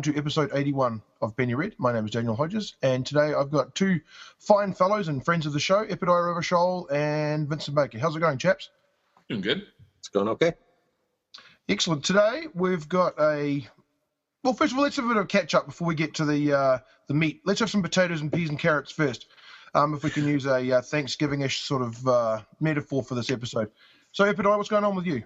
welcome to episode 81 of Penny Red. My name is Daniel Hodges, and today I've got two fine fellows and friends of the show, Epidiah Ravachol and Vincent Baker. How's it going, chaps? Doing good. It's going okay. Excellent. Today we've got a well. First of all, let's have a bit of a catch up before we get to the uh, the meat. Let's have some potatoes and peas and carrots first, um, if we can use a uh, Thanksgiving-ish sort of uh, metaphor for this episode. So, Epidiah, what's going on with you?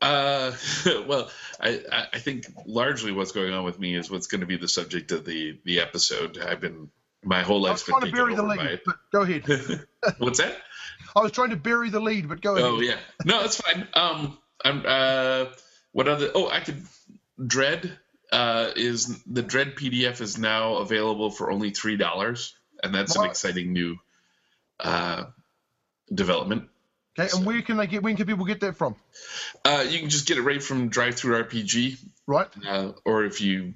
Uh, well, I, I think largely what's going on with me is what's going to be the subject of the the episode. I've been my whole life. I life's was been trying to bury the lead, but go ahead. What's that? I was trying to bury the lead, but go ahead. Oh yeah, no, that's fine. Um, I'm uh, what other? Oh, I could. Dread uh is the Dread PDF is now available for only three dollars, and that's an exciting new uh development. Okay, and where can they get? When can people get that from? Uh, you can just get it right from Drive Through RPG, Right. uh, or if you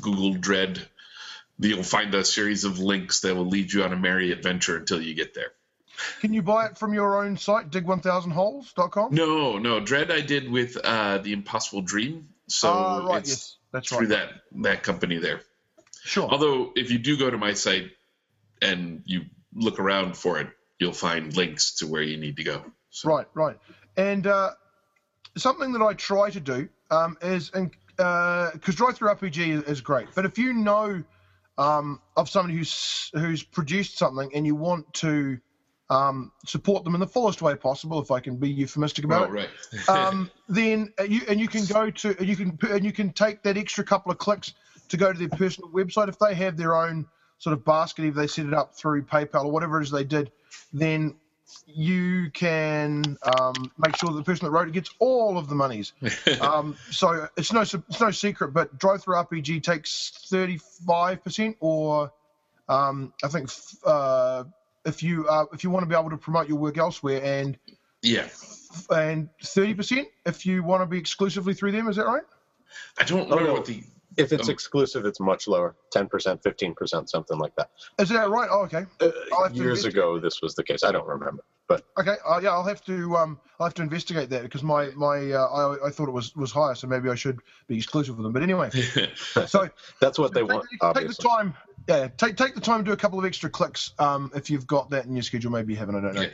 Google Dread, you'll find a series of links that will lead you on a merry adventure until you get there. Can you buy it from your own site, dig1000holes.com? No, no, Dread I did with uh, the Impossible Dream, so Ah, right, it's yes, that's through right. that that company there. Sure. Although if you do go to my site and you look around for it, you'll find links to where you need to go. So, Right, right. And uh, something that I try to do um, is, and uh because drive through RPG is, great, but if you know um, of somebody who's who's produced something and you want to um, support them in the fullest way possible, if I can be euphemistic about Oh, it, right. um, then uh, you and you can go to and you can put and you can take that extra couple of clicks to go to their personal website if they have their own sort of basket if they set it up through PayPal or whatever it is they did, then you can um, make sure that the person that wrote it gets all of the monies. um, so it's no it's no secret, but Drive Through RPG takes thirty five percent, or um, I think uh, if you uh, if you want to be able to promote your work elsewhere, and yeah. and thirty percent if you want to be exclusively through them. Is that right? I don't Oh, remember no. what the If it's Oh. exclusive, it's much lower 10%, 15%, something like that. Is that right? Oh, okay. Uh, I'll have to years ago, this was the case. I don't remember. But Okay. Uh, yeah, I'll have to um, I'll have to investigate that because my my uh, I, I thought it was was higher, so maybe I should be exclusive with them. But anyway, so that's what they take, want, take the time. Yeah, take take the time to do a couple of extra clicks um, if you've got that in your schedule. Maybe you haven't. I don't know. Yeah.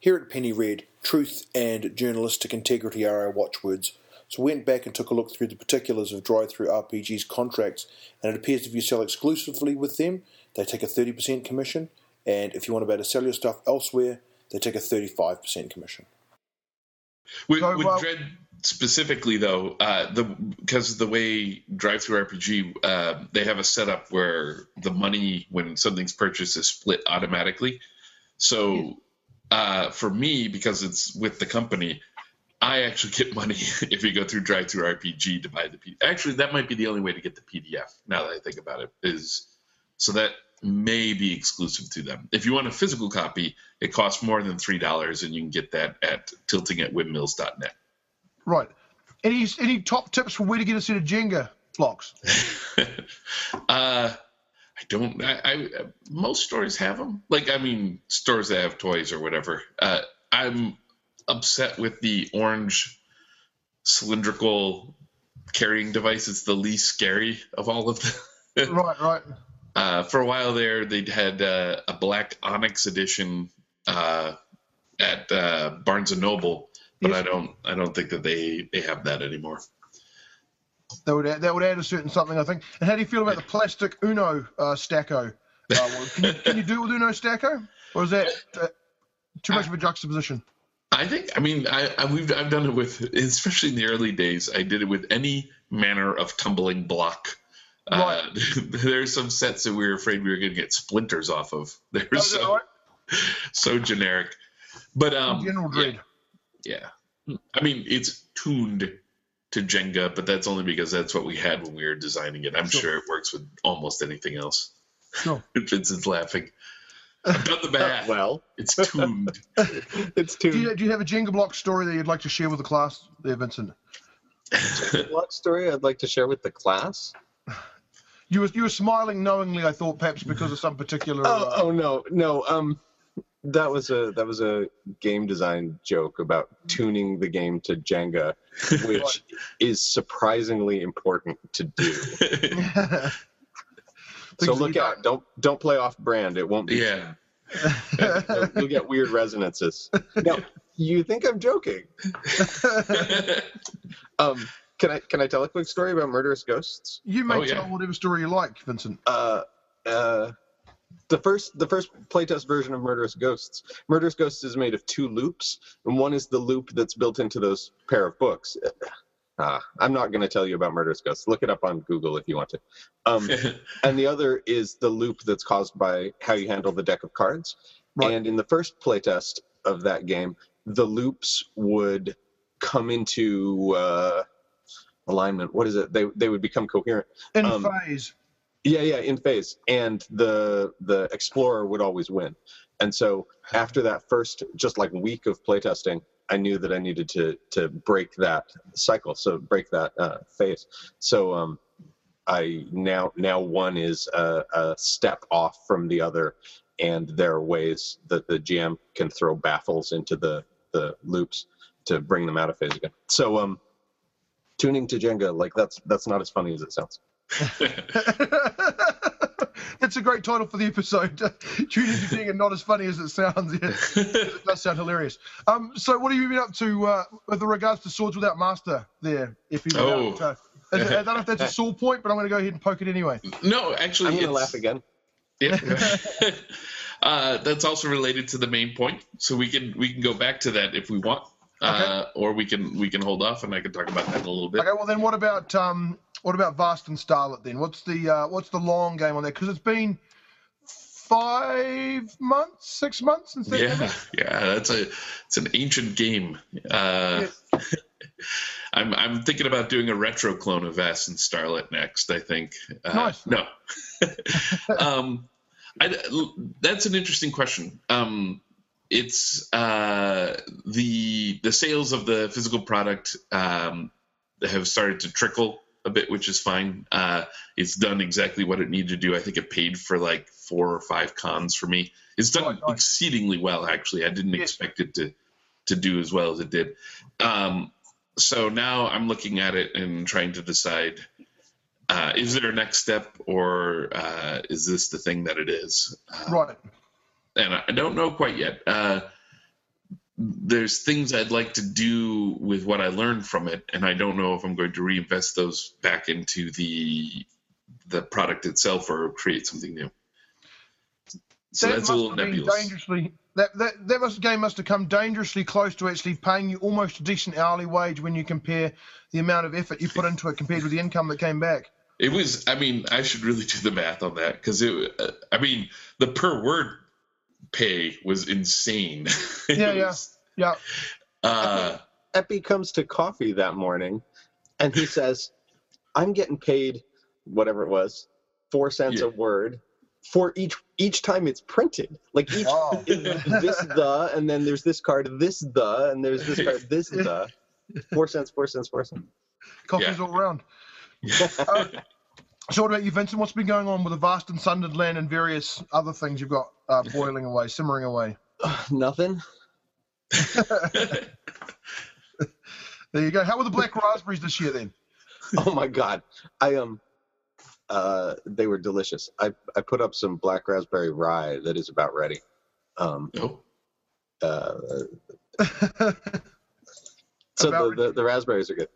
Here at Penny Red, truth and journalistic integrity are our watchwords. So we went back and took a look through the particulars of Drive Through RPG's contracts, and it appears if you sell exclusively with them, they take a 30% commission, and if you want to be able to sell your stuff elsewhere, they take a 35% commission. With, So, with well- Dread specifically, though, uh, the because of the way Drive Through RPG, uh, they have a setup where the money when something's purchased is split automatically. So uh, for me, because it's with the company, I actually get money if you go through Drive Through RPG to buy the PDF. Actually, that might be the only way to get the PDF. Now that I think about it, is so that may be exclusive to them. If you want a physical copy, it costs more than three dollars, and you can get that at tiltingatwindmills.net. Right. Any any top tips for where to get a set of Jenga blocks? uh, I don't. I, I most stores have them. Like I mean, stores that have toys or whatever. Uh, I'm upset with the orange cylindrical carrying device. It's the least scary of all of them. right, right. Uh, for a while there, they'd had uh, a black Onyx edition uh, at uh, Barnes and Noble, but Yes. I don't. I don't think that they they have that anymore. That would add, that would add a certain something, I think. And how do you feel about the plastic Uno uh, Stacko? Uh, well, can, you, can you do it with Uno Stacko, or is that uh, too much of a juxtaposition? I think. I mean, I, I we've I've done it with, especially in the early days. I did it with any manner of tumbling block. Uh, there's some sets that we were afraid we were going to get splinters off of. They were Oh, so right? so generic. But um, General Dread. yeah, yeah. I mean, it's tuned to Jenga, but that's only because that's what we had when we were designing it. I'm Sure. sure it works with almost anything else. Sure. Vincent's laughing. I've done the math. Well, It's tuned. it's Do you, do you have a Jenga block story that you'd like to share with the class there, Vincent? block story I'd like to share with the class. You were, you were smiling knowingly, I thought, perhaps because of some particular. Oh, uh, oh no, no. Um, that was a that was a game design joke about tuning the game to Jenga, which is surprisingly important to do. So look out! Don't don't play off brand. It won't be. yeah. You'll, you'll get weird resonances. Now, you think I'm joking? Um, can I can I tell a quick story about murderous ghosts? You may Oh, yeah. tell whatever story you like, Vincent. uh, uh, the first the first playtest version of Murderous Ghosts. Murderous Ghosts is made of two loops, and one is the loop that's built into those pair of books. Uh, I'm not going to tell you about Murderous Ghosts. Look it up on Google if you want to. Um, and the other is the loop that's caused by how you handle the deck of cards. Right. And in the first playtest of that game, the loops would come into uh, alignment. What is it? They they would become coherent. In um, phase. Yeah, yeah, in phase, and the the explorer would always win. And so after that first just like week of playtesting, I knew that I needed to to break that cycle, so break that uh, phase. So um, I now now one is a, a step off from the other, and there are ways that the GM can throw baffles into the the loops to bring them out of phase again. So um, tuning to Jenga like that's that's not as funny as it sounds. That's a great title for the episode. Tuning to being and not as funny as it sounds. Yeah. it does sound hilarious. Um, so what have you been up to uh, with regards to Swords Without Master there? If you Oh. uh, I don't know if that's a sore point, but I'm going to go ahead and poke it anyway. no, actually, I'm gonna laugh again. Yeah. uh, that's also related to the main point, so we can we can go back to that if we want, uh, or we can we can hold off and I can talk about that in a little bit. Okay, well then, what about um, what about Vast and Starlit then? What's the uh, what's the long game on there? Because it's been five months, six months since that. Yeah, yeah, that's a it's an ancient game. Uh, I'm I'm thinking about doing a retro clone of Vast and Starlit next. I think. Uh, Nice. No. um, I, that's an interesting question. Um, it's uh, the the sales of the physical product um, have started to trickle a bit, which is fine. Uh, it's done exactly what it needed to do. I think it paid for like four or five cons for me. It's done right. exceedingly well, actually. I didn't expect it to to do as well as it did. Um, so now I'm looking at it and trying to decide: uh, is there a next step, or uh, is this the thing that it is? Uh, Right. and I don't know quite yet. There's things I'd like to do with what I learned from it, and I don't know if I'm going to reinvest those back into the the product itself or create something new. So that that's a little nebulous. dangerously. That that that must, game must have come dangerously close to actually paying you almost a decent hourly wage when you compare the amount of effort you put into it compared with the income that came back. It was. I mean, I should really do the math on that because it. I mean, the per word pay was insane. Yeah, yeah. was, Yeah. Uh, Epi comes to coffee that morning and he says, I'm getting paid whatever it was, four cents Yeah. a word for each each time it's printed. Like each Wow. this the and then there's this card, this the, and there's this card, this the. Four cents, four cents, four cents. Coffee's Yeah. all around. Uh, so what about you, Vincent? What's been going on with the vast and sundered land and various other things you've got uh, boiling away, simmering away? Nothing. There you go. How were the black raspberries this year then? Oh my god. I um uh they were delicious. I I put up some black raspberry rye that is about ready. Um oh, uh so About the, the, the raspberries are good.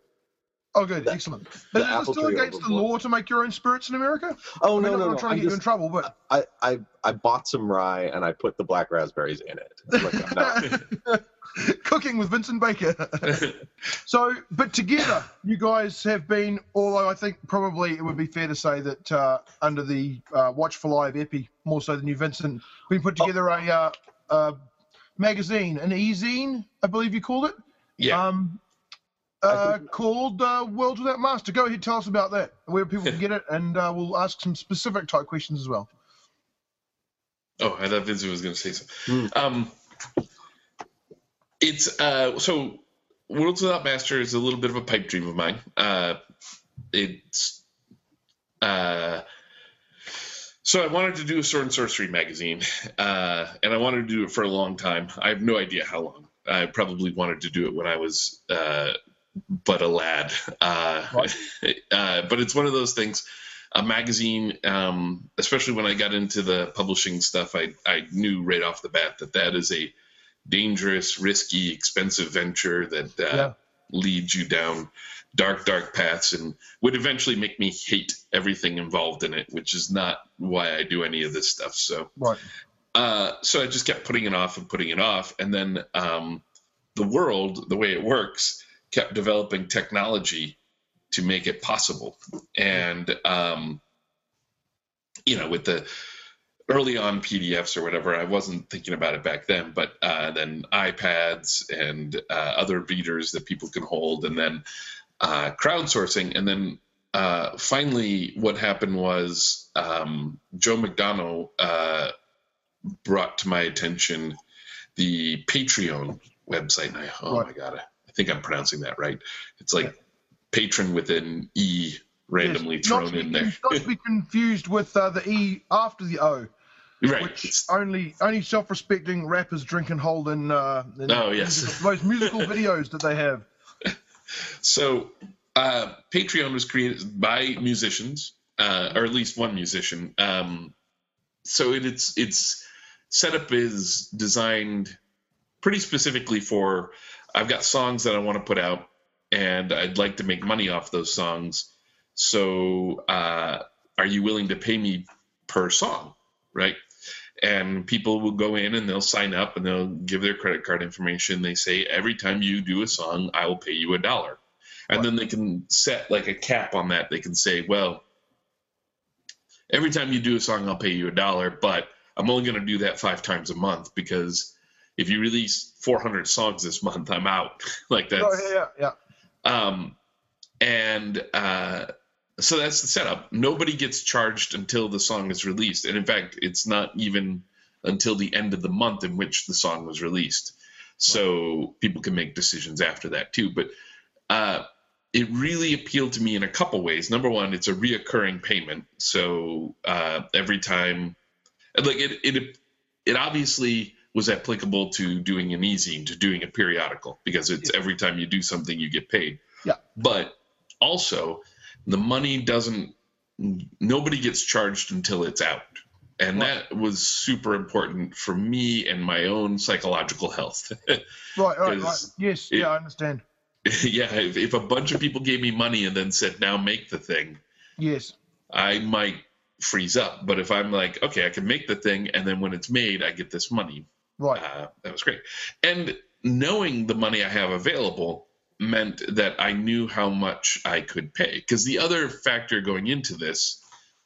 Oh, good, The- excellent. But Is, it still against the law to make your own spirits in America? Oh I mean, no I'm no not no! trying I'm to get you in trouble, but I, I I bought some rye and I put the black raspberries in it. Like, not- cooking with Vincent Baker. so, but together, you guys have been. Although I think probably it would be fair to say that uh, under the uh, watchful eye of Epi, more so than you, Vincent, we put together a, uh, a magazine, an e-zine, I believe you called it. yeah. Um, uh, think- called uh, Worlds Without Master. Go ahead, tell us about that, where people can get it, and uh, we'll ask some specific type questions as well. Oh, I thought Vincent was going to say something. Um, it's uh, so Worlds Without Master is a little bit of a pipe dream of mine. Uh, it's uh, So I wanted to do a sword and sorcery magazine, uh, and I wanted to do it for a long time. I have no idea how long. I probably wanted to do it when I was uh, but a lad. Uh, Right. uh, but it's one of those things. A magazine, um, especially when I got into the publishing stuff, I, I knew right off the bat that that is a dangerous, risky, expensive venture that uh, Yeah. leads you down dark, dark paths and would eventually make me hate everything involved in it, which is not why I do any of this stuff. So, Right. uh, so I just kept putting it off and putting it off, and then um, the world, the way it works, kept developing technology to make it possible. And um, you know, with the early on PDFs or whatever, I wasn't thinking about it back then, but uh, then iPads and uh, other readers that people can hold, and then uh, crowdsourcing, and then uh, finally, what happened was um, Joe McDaldno uh, brought to my attention the Patreon website. And I, oh Right. my god, I, I think I'm pronouncing that right. It's like patron with an e randomly Yes, thrown in there. Not to be confused with uh, the E after the O, right. which It's- only only self-respecting rappers drink and hold in, uh, in Oh, yes. musical- those musical videos that they have. So, uh, Patreon was created by musicians, uh, or at least one musician. Um, so it, it's it's setup is designed pretty specifically for. I've got songs that I want to put out, and I'd like to make money off those songs. So, uh, are you willing to pay me per song, right? And people will go in and they'll sign up and they'll give their credit card information. They say every time you do a song, I will pay you a dollar and then they can set like a cap on that. They can say, well, every time you do a song, I'll pay you a dollar, but I'm only going to do that five times a month because if you release 400 songs this month, I'm out. like that's Oh, yeah, yeah, yeah. um, and uh, so that's the setup. Nobody gets charged until the song is released, and in fact, it's not even until the end of the month in which the song was released. So people can make decisions after that too. But uh, it really appealed to me in a couple ways. Number one, it's a reoccurring payment, so uh, every time, like it, it, it obviously was applicable to doing an e-zine, to doing a periodical, because it's every time you do something, you get paid. Yeah. But also, the money doesn't. Nobody gets charged until it's out, and Right. that was super important for me and my own psychological health. Right, right, right. Yes, it- yeah, I understand. yeah, if, if a bunch of people gave me money and then said, "Now make the thing," Yes, I might freeze up. But if I'm like, "Okay, I can make the thing," and then when it's made, I get this money, right. uh, that was great. And knowing the money I have available meant that I knew how much I could pay. Because the other factor going into this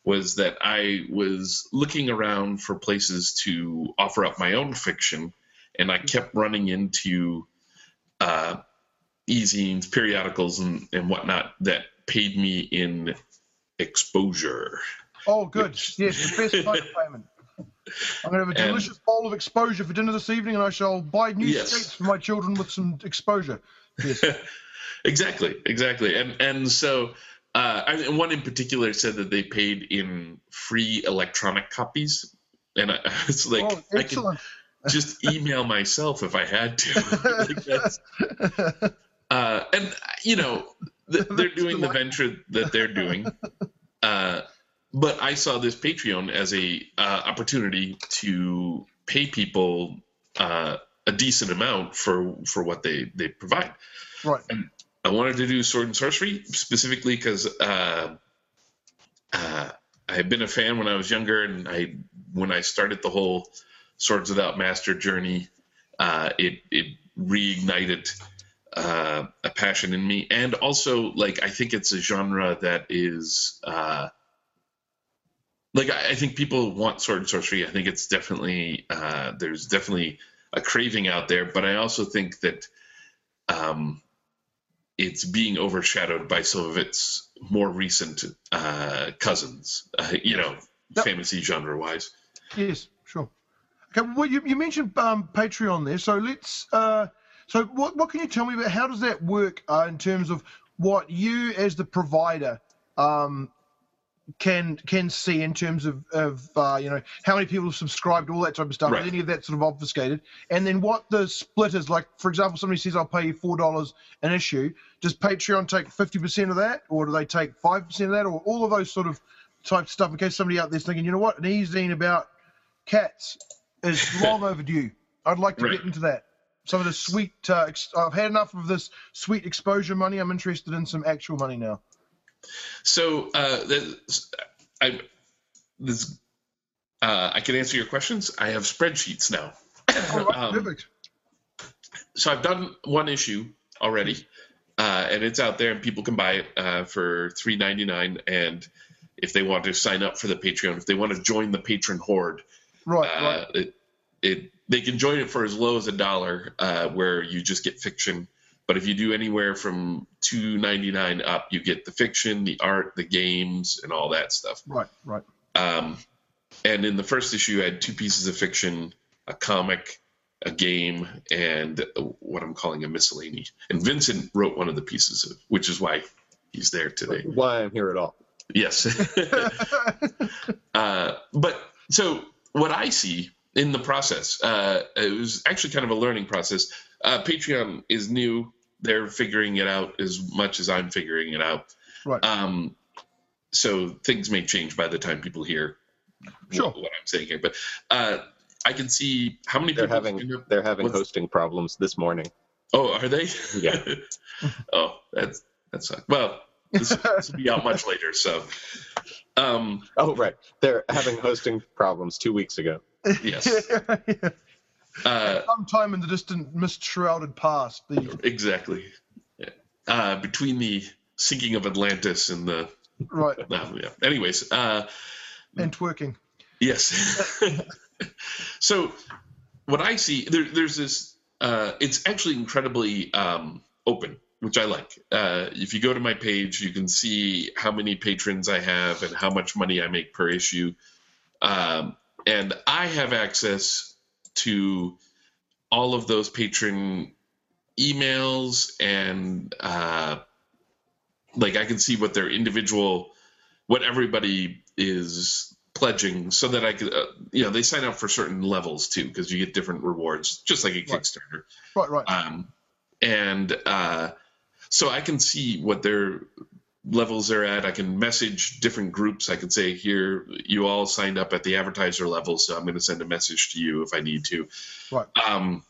was that I was looking around for places to offer up my own fiction, and I kept running into uh, e-zines, periodicals, and, and whatnot that paid me in exposure. Oh, good. which- Yes, the best payment. I'm going to have a And- delicious bowl of exposure for dinner this evening, and I shall buy new Yes. skates for my children with some exposure. Yes. exactly, exactly. And and so uh, I, and one in particular said that they paid in free electronic copies, and I, it's like oh, I can just email myself if I had to. like uh, and you know th- they're doing the venture that they're doing. Uh, but I saw this Patreon as a uh, opportunity to pay people uh, a decent amount for for what they they provide. right. I wanted to do sword and sorcery specifically because uh, uh, I had been a fan when I was younger, and I when I started the whole swords without master journey, uh, it it reignited uh, a passion in me, and also like I think it's a genre that is uh, like I, I think people want sword and sorcery. I think it's definitely uh, there's definitely a craving out there, but I also think that. Um, it's being overshadowed by some of its more recent uh, cousins, uh, you know, Yep. fantasy genre wise. Yes, sure. Okay, well, you, you mentioned um, Patreon there, so let's. Uh, so, what what can you tell me about how does that work uh, in terms of what you, as the provider, um, can can see in terms of of uh, you know how many people have subscribed, all that type of stuff. Right. Is any of that sort of obfuscated? And then what the split is like? For example, somebody says I'll pay you four dollars an issue. Does Patreon take fifty percent of that, or do they take five percent of that, or all of those sort of type of stuff? In case somebody out there's thinking, you know what, an e-zine about cats is long overdue. I'd like to Right. get into that. Some of the sweet. Uh, ex- I've had enough of this sweet exposure money. I'm interested in some actual money now. So uh, I this uh, I can answer your questions. I have spreadsheets now. Right, Um, perfect. so I've done one issue already, uh, and it's out there, and people can buy it uh, for three ninety nine. And if they want to sign up for the Patreon, if they want to join the patron horde, Right, uh, right. it, it they can join it for as low as a dollar, uh, where you just get fiction. But if you do anywhere from two ninety nine up, you get the fiction, the art, the games, and all that stuff. Right, right. Um, and in the first issue, I had two pieces of fiction, a comic, a game, and what I'm calling a miscellany. And Vincent wrote one of the pieces, of, which is why he's there today. Why I'm here at all. Yes. uh, but so what I see in the process, uh, it was actually kind of a learning process. Uh, Patreon is new. They're figuring it out as much as I'm figuring it out. Right. Um, so things may change by the time people hear Sure. what, what I'm saying here. But uh, I can see how many They're people. having they're having What's- hosting problems this morning. Oh, are they? Yeah. oh, that's that's well. This, this will be out much later. So, um, Oh right, they're having hosting problems two weeks ago. yes. Uh, Sometime in the distant, mist shrouded past. The exactly. Uh, between the sinking of Atlantis and the right no, yeah. Anyways, uh, and twerking. yes. so what I see there, there's this. Uh, it's actually incredibly um, open, which I like. Uh, if you go to my page, you can see how many patrons I have and how much money I make per issue. Um, and I have access to all of those patron emails and uh, like I can see what their individual, what everybody is pledging, so that I could, uh, you know, they sign up for certain levels too because you get different rewards, just like a Right. Kickstarter. Right, right. Um, and uh, so I can see what their levels they're at. I can message different groups. I can say, here, you all signed up at the advertiser level, so I'm going to send a message to you if I need to. Right. Um,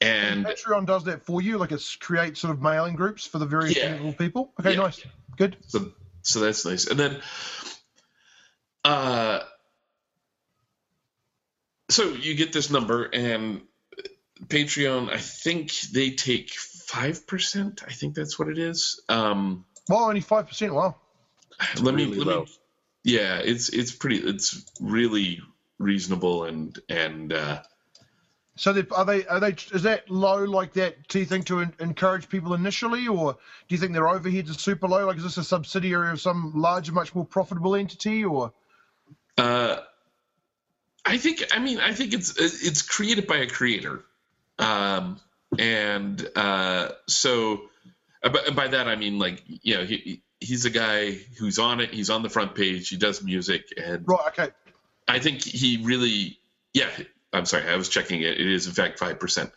and Patreon does that for you, like it's create sort of mailing groups for the various Yeah. people. Okay, Yeah. nice, good. so so that's nice. And then, uh, so you get this number, and Patreon, I think they take five percent. I think that's what it is. Um, Well, only five percent. Wow. let me let low. me. Yeah, it's it's pretty. It's really reasonable and and uh, So they, are they are they is that low like that? Do you think to en- encourage people initially, or do you think their overheads are super low? Like is this a subsidiary of some larger, much more profitable entity, or Uh, I think. I mean, I think it's it's created by a creator, um, and uh, so uh, by, that I mean like you know he he's a guy who's on it. He's on the front page. He does music, and right? Okay, I think he really yeah. I'm sorry, I was checking it. It is in fact five percent.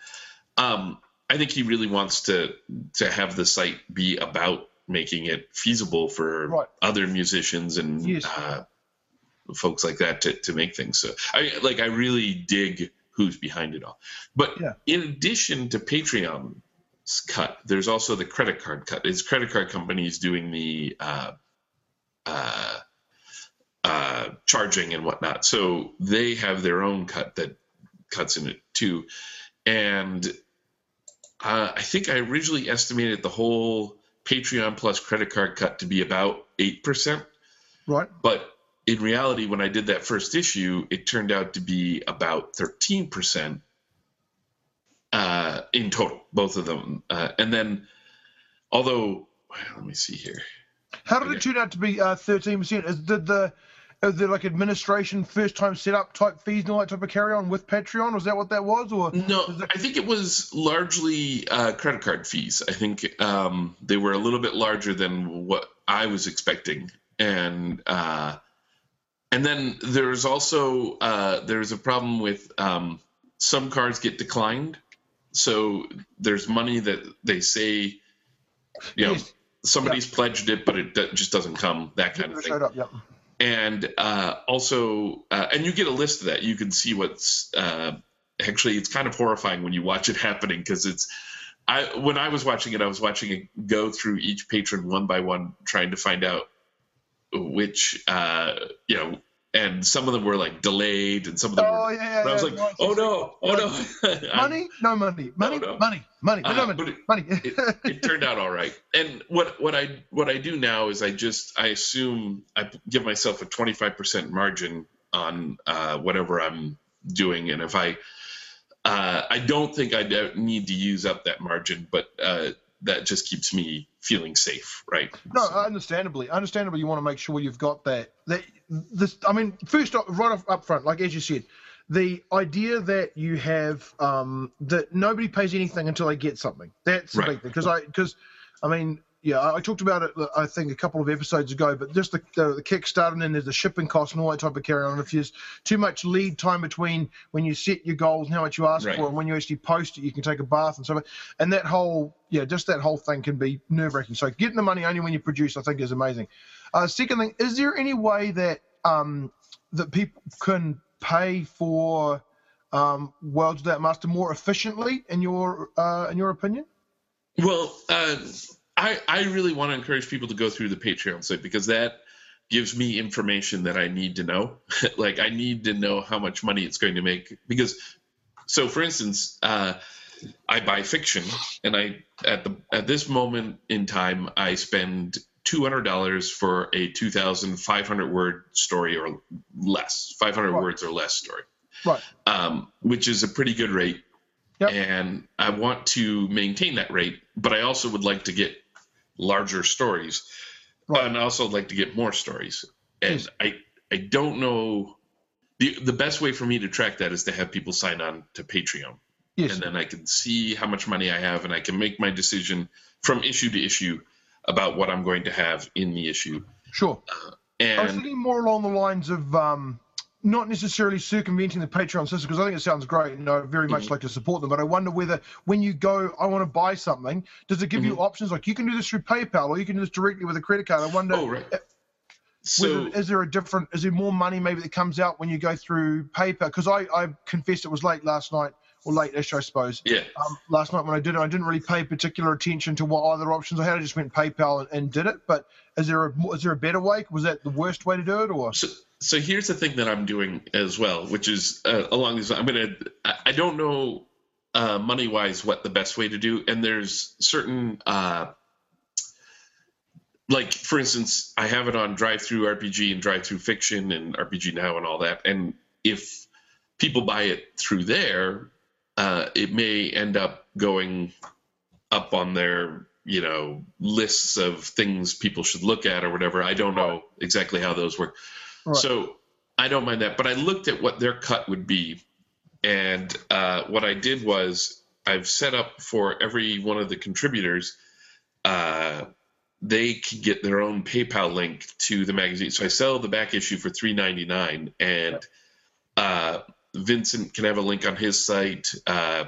Um, I think he really wants to to have the site be about making it feasible for Right. other musicians and Yes. uh, folks like that to, to make things. So I like I really dig who's behind it all. But Yeah. in addition to Patreon's cut, there's also the credit card cut. It's credit card companies doing the uh, uh, uh, charging and whatnot. So they have their own cut that cuts in it too. And uh, I think I originally estimated the whole Patreon plus credit card cut to be about 8%. right. But in reality, when I did that first issue, it turned out to be about 13% uh, in total, both of them. Uh, and then, although, let me see here. How did Okay. it turn out to be uh, thirteen percent? Is did the are there like administration first time setup type fees and all that type of carry on with Patreon? Was that what that was, or No, Is I think it was largely uh, credit card fees. I think um, they were a little bit larger than what I was expecting. and uh, and then there's also uh, there's a problem with um, some cards get declined. So there's money that they say, you know, somebody's pledged it, but it d- just doesn't come. That kind of thing up. Yep. and uh, also uh, and you get a list of that you can see what's uh, actually it's kind of horrifying when you watch it happening because it's i when i was watching it i was watching it go through each patron one by one trying to find out which uh, you know and some of them were like delayed and some of them Oh were yeah, yeah. i was yeah, like right, oh no oh no Money, no money, money, no. money, money, Uh, no money, it- money. it, it turned out all right. And what what I what I do now is I just I assume I give myself a 25% margin on uh, whatever I'm doing, and if I uh, I don't think I need to use up that margin, but uh, that just keeps me feeling safe, right? No, So- understandably, understandably, you want to make sure you've got that. That this, I mean, first off, right off up front, like as you said, the idea that you have um, that nobody pays anything until they get something. That's the Right. big thing because I because I mean. Yeah, I talked about it. I think a couple of episodes ago, but just the, the, the Kickstarter and then there's the shipping cost and all that type of carry on. If there's too much lead time between when you set your goals and how much you ask Right. for, and when you actually post it, you can take a bath and so on. And that whole, yeah, just that whole thing can be nerve wracking. So getting the money only when you produce, I think, is amazing. Uh, second thing, is there any way that um, that people can pay for um, Worlds Without Master more efficiently, in your uh, in your opinion? Well, uh, I I really want to encourage people to go through the Patreon site because that gives me information that I need to know. like I need to know how much money it's going to make because. So, for instance, uh, I buy fiction, and I at the at this moment in time I spend two hundred dollars for a two thousand five hundred word story or less, five hundred Right. words or less story Right. um, which is a pretty good rate. Yep. And I want to maintain that rate, but I also would like to get larger stories, Right. and I also like to get more stories. And Yes. I I don't know the the best way for me to track that is to have people sign on to Patreon, Yes. and then I can see how much money I have, and I can make my decision from issue to issue about what I'm going to have in the issue. Sure. and I was thinking more along the lines of um, not necessarily circumventing the Patreon system because I think it sounds great and I very much Mhm. like to support them. But I wonder whether when you go, I want to buy something, does it give you options like you can do this through PayPal or you can do this directly with a credit card? I wonder. oh right, whether- so is there a different? Is there more money maybe that comes out when you go through PayPal? Because I, I confessed it was late last night or late-ish, I suppose. yeah. Um, last night when I did it, I didn't really pay particular attention to what other options I had. I just went PayPal and, and did it. But is there a is there a better way? Was that the worst way to do it, or So, so here's the thing that I'm doing as well, which is uh, along these. I'm gonna. I, don't know uh, money wise what the best way to do, and there's certain. Uh, like for instance, I have it on Drive Through RPG and Drive Through Fiction and RPG Now and all that. And if people buy it through there, uh, it may end up going up on their you know lists of things people should look at or whatever. I don't know exactly how those work. Right. So I don't mind that, but I looked at what their cut would be, and uh, what I did was I've set up for every one of the contributors. Uh, they can get their own PayPal link to the magazine. So I sell the back issue for three ninety nine, and uh, Vincent can have a link on his site. Uh,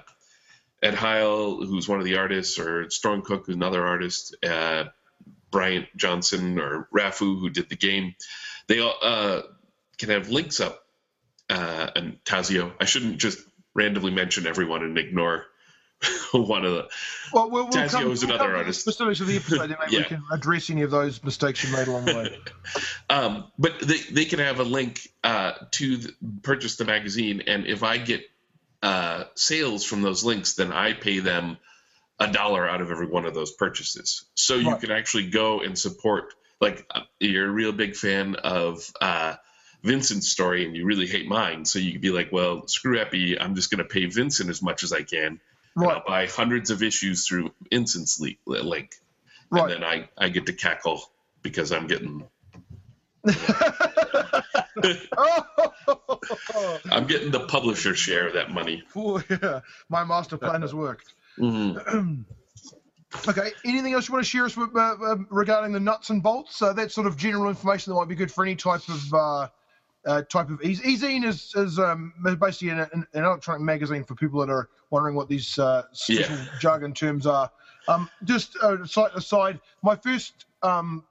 Ed Heil, who's one of the artists, or Storm Cook, who's another artist, uh, Bryant Johnson or Rafu, who did the game, they uh, can have links up. Uh, and Tazio, I shouldn't just randomly mention everyone and ignore one of the. Well, we'll, we'll Tazio come, is we'll another come to the artist. Specifics of the episode, maybe Yeah. we can address any of those mistakes you made along the way. Um, but they, they can have a link uh, to the, purchase the magazine, and if I get uh, sales from those links, then I pay them a dollar out of every one of those purchases. So you can actually go and support. Like uh, you're a real big fan of uh, Vincent's story, and you really hate mine, so you could be like, "Well, screw Epi, I'm just going to pay Vincent as much as I can, Right, I'll buy hundreds of issues through Vincent's link." right. and then I, I get to cackle because I'm getting I'm getting the publisher share of that money. oh, yeah. My master plan has worked. Mhm. Okay. Anything else you want to share us with, uh, uh, regarding the nuts and bolts? Uh, that sort of general information that might be good for any type of uh, uh, type of e- e-zine is is um, basically an, an, electronic magazine for people that are wondering what these uh, special Yeah. jargon terms are. Um, just a slight aside, my first um,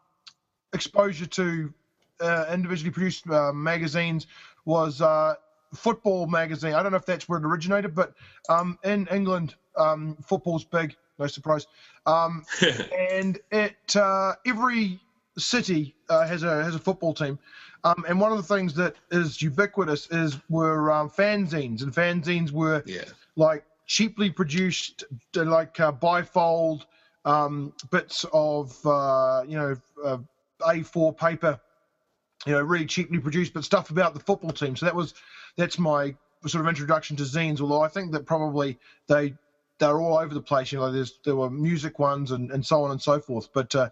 exposure to uh, individually produced uh, magazines was uh, football magazine. I don't know if that's where it originated, but um, in England, um, football's big. No surprise. Um, and it uh, every city uh, has a has a football team, um, and one of the things that is ubiquitous is were um, fanzines, and fanzines were yeah. like cheaply produced, uh, like uh, bifold um, bits of uh, you know uh, A4 paper, you know, really cheaply produced, but stuff about the football team. So that was that's my sort of introduction to zines. Although I think that probably they they're all over the place. You know, there's there were music ones and, and so on and so forth. But uh,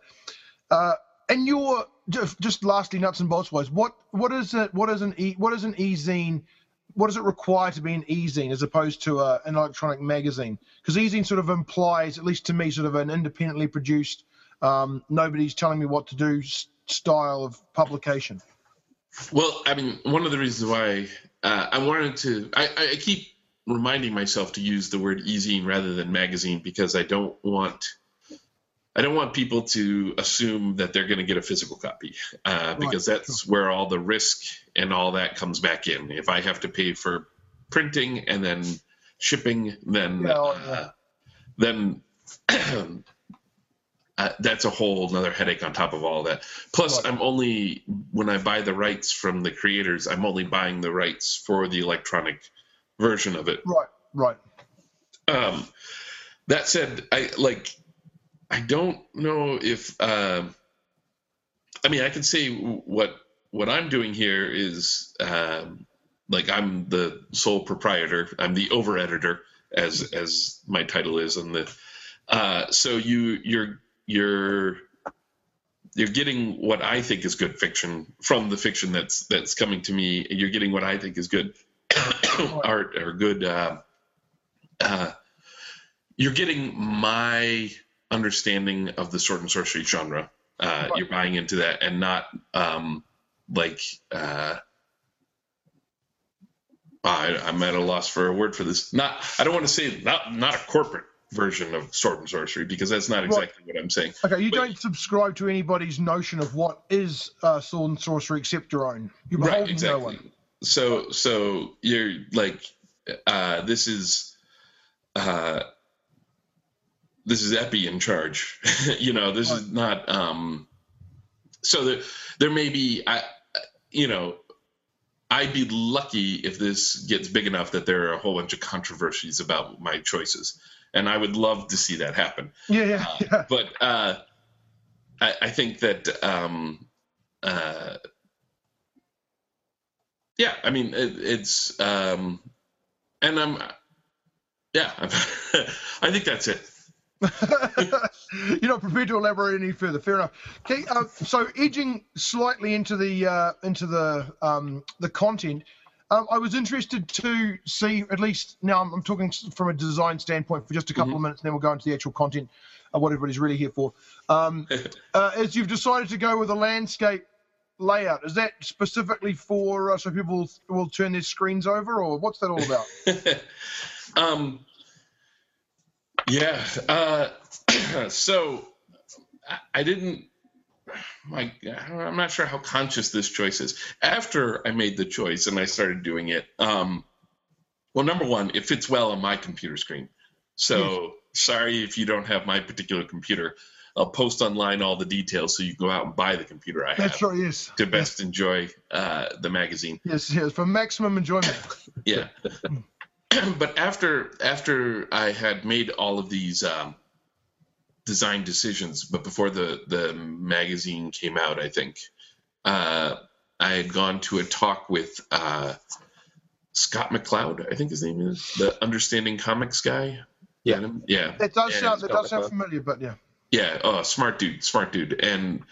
uh, and your just, lastly, nuts and bolts wise, what what is it? What is an e what is an e-zine? What does it require to be an e-zine as opposed to a, an electronic magazine? Because e-zine sort of implies, at least to me, sort of an independently produced, um, nobody's telling me what to do style of publication. Well, I mean, one of the reasons why uh, I wanted to, I, I keep reminding myself to use the word e-zine rather than magazine because I don't want, I don't want people to assume that they're going to get a physical copy uh, because that's where all the risk and all that comes back in. If I have to pay for printing and then shipping, then Yeah, oh, uh, then uh, that's a whole another headache on top of all that. Plus, Right. I'm only when I buy the rights from the creators, I'm only buying the rights for the electronic version of it. Right, right. Um, that said, I like. I don't know if. Um, I mean, I can say what what I'm doing here is um, like I'm the sole proprietor. I'm the over editor, as as my title is on the. Uh, so you you're you're you're getting what I think is good fiction from the fiction that's that's coming to me. You're getting what I think is good art or good. Uh, uh, you're getting my understanding of the sword and sorcery genre. Uh, Right. You're buying into that, and not um, like uh, I, I'm at a loss for a word for this. Not I don't want to say not not a corporate version of sword and sorcery because that's not exactly what I'm saying. Okay, you But- don't subscribe to anybody's notion of what is uh, sword and sorcery except your own. You're right exactly no one. So so you're like uh this is uh this is epi in charge. You know this is not um so there there may be i you know i'd be lucky if this gets big enough that there are a whole bunch of controversies about my choices. And i would love to see that happen. Yeah, yeah, uh, yeah. but uh, I, I think that um, uh, yeah, I mean it, it's um, and I'm yeah, I think that's it. You're not prepared to elaborate any further. Fair enough. Okay, uh, so edging slightly into the uh, into the um, the content, um, I was interested to see at least now. I'm, I'm talking from a design standpoint for just a couple of minutes, and then we'll go into the actual content, uh, what everybody's really here for. Um, uh, as you've decided to go with a landscape layout, is that specifically for uh, so people will turn their screens over, or what's that all about? um, yeah. Uh, so I, I didn't. My, I'm not sure how conscious this choice is. After I made the choice and I started doing it, um, well, number one, it fits well on my computer screen. So sorry if you don't have my particular computer. I'll post online all the details so you can go out and buy the computer I have That's right. Yes. to best enjoy uh, the magazine. Yes. Yes. For maximum enjoyment. Yeah. but after after I had made all of these um, design decisions, but before the the magazine came out, I think uh, I had gone to a talk with uh, Scott McCloud. I think his name is the Understanding Comics guy. Yeah. Met him? yeah. It does Yeah, sound that Scott does sound familiar, but yeah. Yeah, oh, smart dude, smart dude. And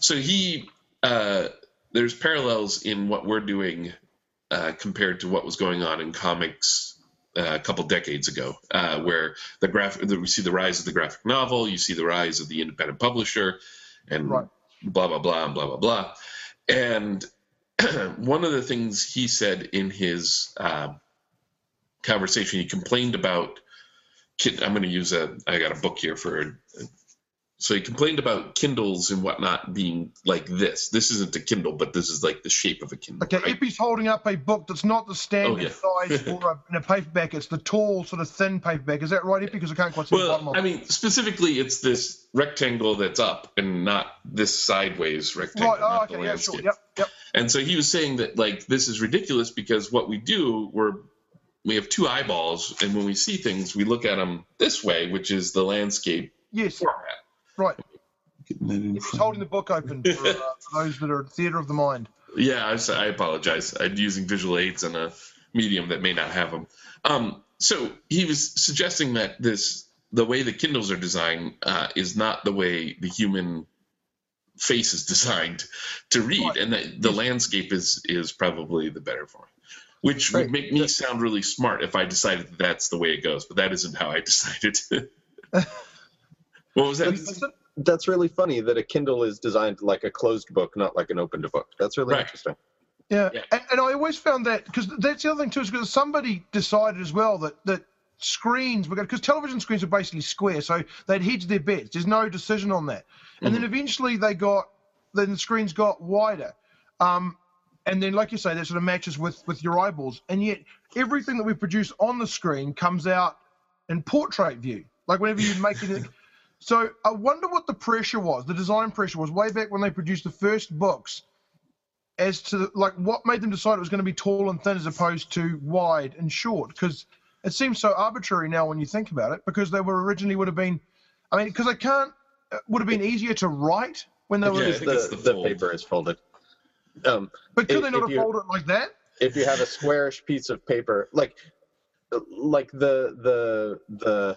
so he, uh, there's parallels in what we're doing uh, compared to what was going on in comics uh, a couple decades ago, uh, where the graph we see the rise of the graphic novel, you see the rise of the independent publisher, and Right. blah blah blah and blah blah blah. And one of the things he said in his uh, conversation, he complained about. I'm going to use a. I got a book here for. So he complained about Kindles and whatnot being like this. This isn't a Kindle, but this is like the shape of a Kindle. Okay, right? Epi's holding up a book that's not the standard Oh, yeah. size for a, in a paperback. It's the tall, sort of thin paperback. Is that right, Epi? Because I can't quite see the bottom Well, of I mean, specifically, it's this rectangle that's up and not this sideways rectangle. Right. Oh, okay. Yeah, sure. Yep. Yep. And so he was saying that like this is ridiculous because what we do, we're we have two eyeballs, and when we see things, we look at them this way, which is the landscape Yes. format. Right. He's holding the book open for, uh, for those that are theatre of the mind. Yeah, I apologize. I'm using visual aids on a medium that may not have them. Um, so he was suggesting that this the way the Kindles are designed uh, is not the way the human face is designed to read, Right. and that the landscape is is probably the better form. Which Right. would make me sound really smart if I decided that that's the way it goes, but that isn't how I decided. what was that? Is? That's really funny that a Kindle is designed like a closed book, not like an opened book. That's really Right. interesting. Yeah, Yeah. And, and I always found that because that's the other thing too is because somebody decided as well that that screens were because television screens are basically square, so they'd hedge their bets. There's no decision on that, and then eventually they got then the screens got wider, um, and then like you say, that sort of matches with with your eyeballs, and yet everything that we produce on the screen comes out in portrait view, like whenever you make anything. So I wonder what the pressure was, the design pressure was way back when they produced the first books as to like what made them decide it was going to be tall and thin as opposed to wide and short? Because it seems so arbitrary now when you think about it because they were originally would have been i mean because they can't it would have been easier to write when they were Yeah, I Because think it's the, the the paper is folded. Um, but could if- they not if have you- folded it like that? if you have a squarish piece of paper, like like the the the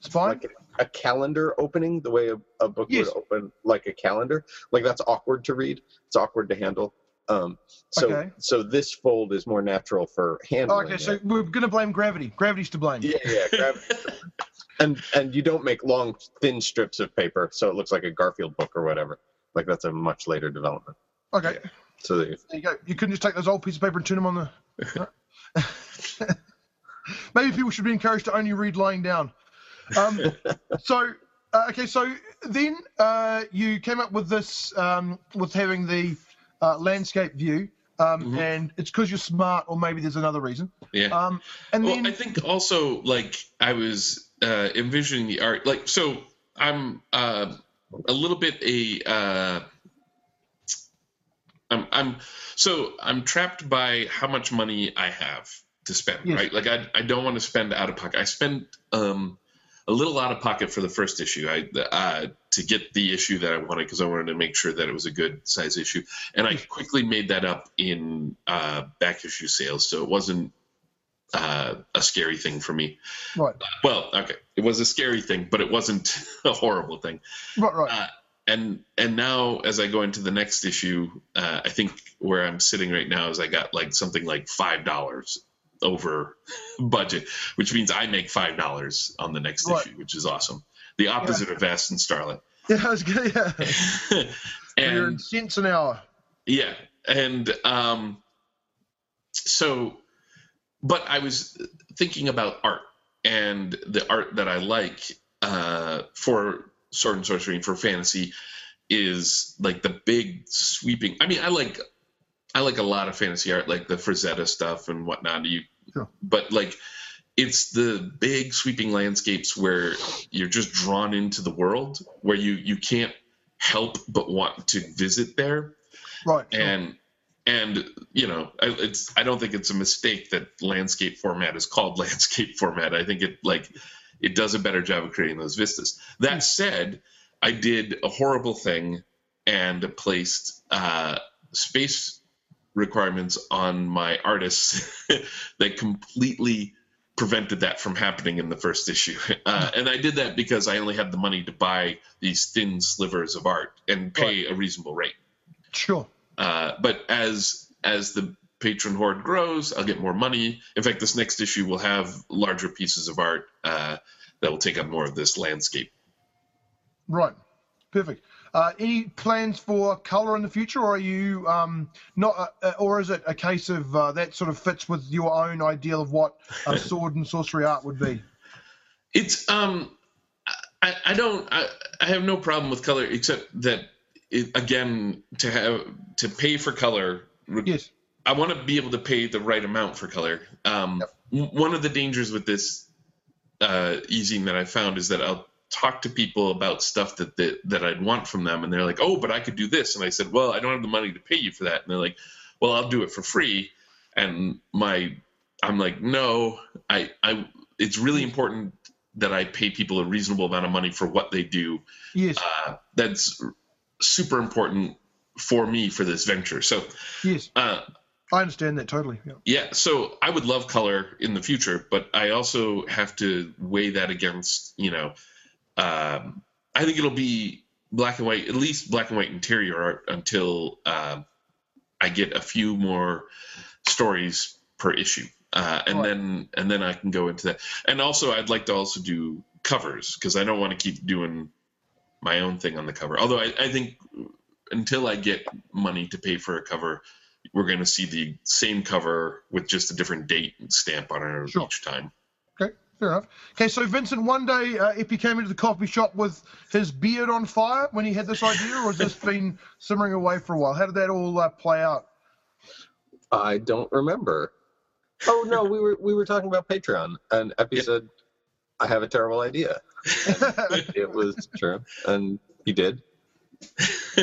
spine? like a calendar opening, the way a, a book Yes. would open like a calendar, like that's awkward to read. It's awkward to handle. Um, so Okay. so this fold is more natural for handling. okay so it. we're going to blame gravity gravity's to blame Yeah, yeah. And and you don't make long thin strips of paper, so it looks like a Garfield book or whatever. Like that's a much later development. okay So they, there you go you couldn't just take those old pieces of paper and turn them on the maybe people should be encouraged to only read lying down um, so uh, okay so then uh, you came up with this um, with having the uh, landscape view um, Mhm. and it's because you're smart or maybe there's another reason Yeah. um, and well, then I think also like I was uh, envisioning the art, like so. I'm uh, a little bit a. Uh, I'm I'm so I'm trapped by how much money I have to spend, Yes. right? Like I I don't want to spend out of pocket. I spent um a little out of pocket for the first issue. I uh, to get the issue that I wanted because I wanted to make sure that it was a good size issue, and I quickly made that up in uh, back issue sales, so it wasn't uh, a scary thing for me. right Well, okay, it was a scary thing, but it wasn't a horrible thing. right right Uh, and and now as I go into the next issue, uh, I think where I'm sitting right now is I got like something like five dollars over budget, which means I make five dollars on the next Right. issue, which is awesome. The opposite of Vast and Starlit. yeah, I was gonna, yeah. and cents an hour yeah, and um, so, but I was thinking about art and the art that I like uh, for sword and sorcery and for fantasy is like the big sweeping. I mean, I like I like a lot of fantasy art, like the Frazetta stuff and whatnot. You, Sure. but like it's the big sweeping landscapes where you're just drawn into the world, where you you can't help but want to visit there right sure. and and you know I, it's i don't think it's a mistake that landscape format is called landscape format i think it like it does a better job of creating those vistas that said i did a horrible thing and placed uh, space requirements on my artists that completely prevented that from happening in the first issue uh, and i did that because i only had the money to buy these thin slivers of art and pay a reasonable rate sure uh, but as as the patron horde grows, I'll get more money. In fact, this next issue will have larger pieces of art uh, that will take up more of this landscape. Right. Perfect. Uh, any plans for color in the future, or are you um, not, uh, uh or is it a case of uh, that sort of fits with your own ideal of what a sword and sorcery art would be? It's um, I, I don't I, I have no problem with color except that it, again to have to pay for color. Yes. I want to be able to pay the right amount for color. Um, yep. One of the dangers with this uh, easing that I found is that I'll talk to people about stuff that, that that I'd want from them, and they're like, "Oh, but I could do this," and I said, "Well, I don't have the money to pay you for that," and they're like, "Well, I'll do it for free," and my I'm like, "No, I I it's really important that I pay people a reasonable amount of money for what they do. Yes, uh, that's super important for me for this venture. So yes, uh, I understand that totally. Yeah. yeah. So I would love color in the future, but I also have to weigh that against you know um, I think it'll be black and white, at least black and white interior art until uh, I get a few more stories per issue, uh, and right. then and then I can go into that. And also, I'd like to also do covers because I don't want to keep doing my own thing on the cover. Although I, I think until I get money to pay for a cover, we're going to see the same cover with just a different date and stamp on it sure. each time fair enough. Okay, so Vincent, one day uh, Epi came into the coffee shop with his beard on fire when he had this idea, or has this been simmering away for a while? How did that all uh, play out? I don't remember. Oh no, we were we were talking about Patreon, and Epi said, "I have a terrible idea." it was true, and he did.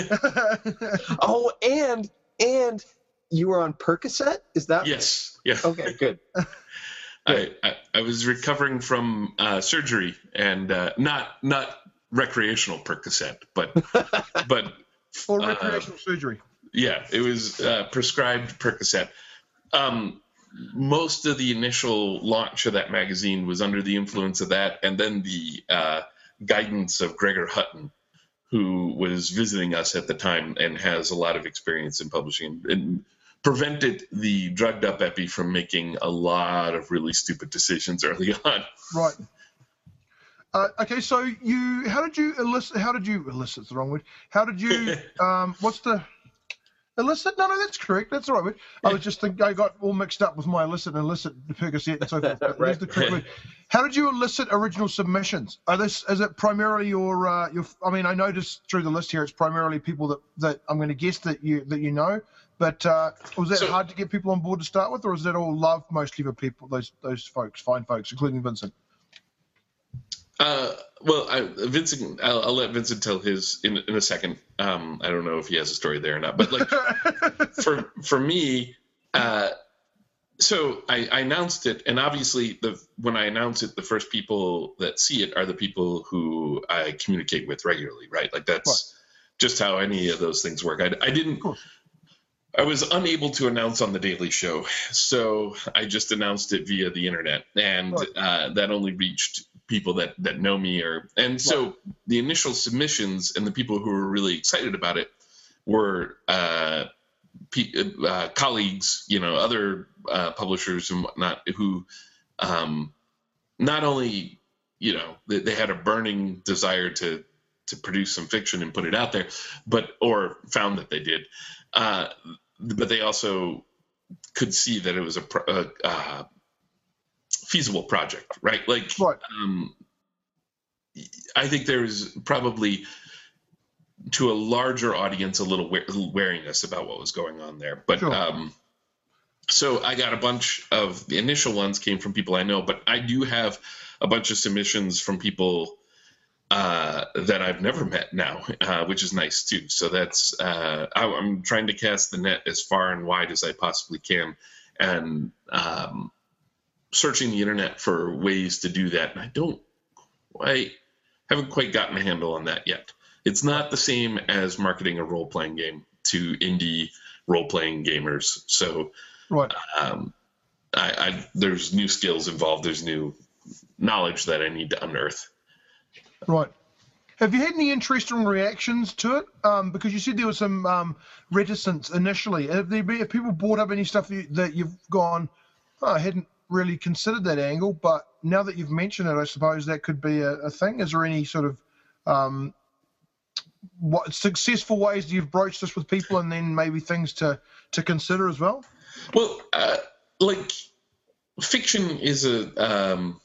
oh, and and you were on Percocet. Is that yes? Yeah. Okay, good. I, I, I, was recovering from uh, surgery and uh, not not recreational Percocet, but but or uh, recreational surgery. Yeah, it was uh, prescribed Percocet. Um, most of the initial launch of that magazine was under the influence of that, and then the uh, guidance of Gregor Hutton, who was visiting us at the time and has a lot of experience in publishing and prevented the drugged up Epi from making a lot of really stupid decisions early on. Right. Uh, okay, so you, how did you elicit? How did you elicit? The wrong word. How did you? Um, what's the illicit? No, no, that's correct. That's the right word. I was just thinking I got all mixed up with my illicit and illicit the Percocet and so forth. right. the correct word. How did you elicit original submissions? Are this is it primarily your uh, your? I mean, I noticed through the list here, it's primarily people that that I'm going to guess that you that you know. But uh, was that so, hard to get people on board to start with, or is that all love mostly for people, those those folks, fine folks, including Vincent? Uh, well, I, Vincent, I'll, I'll, let Vincent tell his in, in a second. Um, I don't know if he has a story there or not, but like for for me, uh, so I, I, announced it, and obviously, the when I announce it, the first people that see it are the people who I communicate with regularly, right? Like that's just how any of those things work. I, I didn't I was unable to announce on the Daily Show, so I just announced it via the internet, and uh, that only reached people that that know me. Or and so the initial submissions and the people who were really excited about it were uh, uh, colleagues, you know, other uh, publishers and whatnot, who um, not only you know they, they had a burning desire to to produce some fiction and put it out there, but or found that they did. Uh, but they also could see that it was a, a uh, feasible project, right? Like, right. Um, I think there's probably to a larger audience a little wariness about what was going on there, but. Sure. Um, so I got a bunch of the initial ones came from people I know, but I do have a bunch of submissions from people uh, that I've never met now, uh, which is nice too. So that's uh, I, am trying to cast the net as far and wide as I possibly can, and um, searching the internet for ways to do that. And I don't, I haven't quite gotten a handle on that yet. It's not the same as marketing a role playing game to indie role playing gamers. So, right. um, I, I, there's new skills involved. There's new knowledge that I need to unearth. Right. Have you had any interesting reactions to it? Um, because you said there was some um, reticence initially. Have there been, have people brought up any stuff that, you, that you've gone, oh, I hadn't really considered that angle, but now that you've mentioned it, I suppose that could be a, a thing. Is there any sort of um, what successful ways that you've broached this with people, and then maybe things to to consider as well? Well, uh, like fiction is a. Um,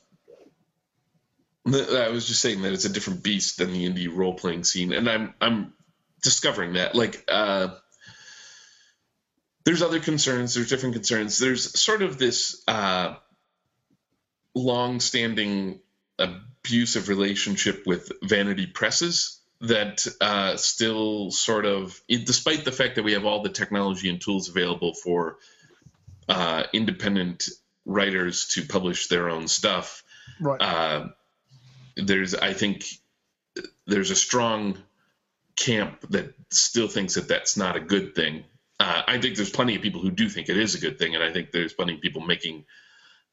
I was just saying that it's a different beast than the indie role playing scene, and I'm I'm discovering that. Like, uh, there's other concerns. There's different concerns. There's sort of this uh, long-standing abusive relationship with vanity presses that uh, still sort of, despite the fact that we have all the technology and tools available for uh, independent writers to publish their own stuff, Right. uh, there's, I think, there's a strong camp that still thinks that that's not a good thing. Uh, I think there's plenty of people who do think it is a good thing, and I think there's plenty of people making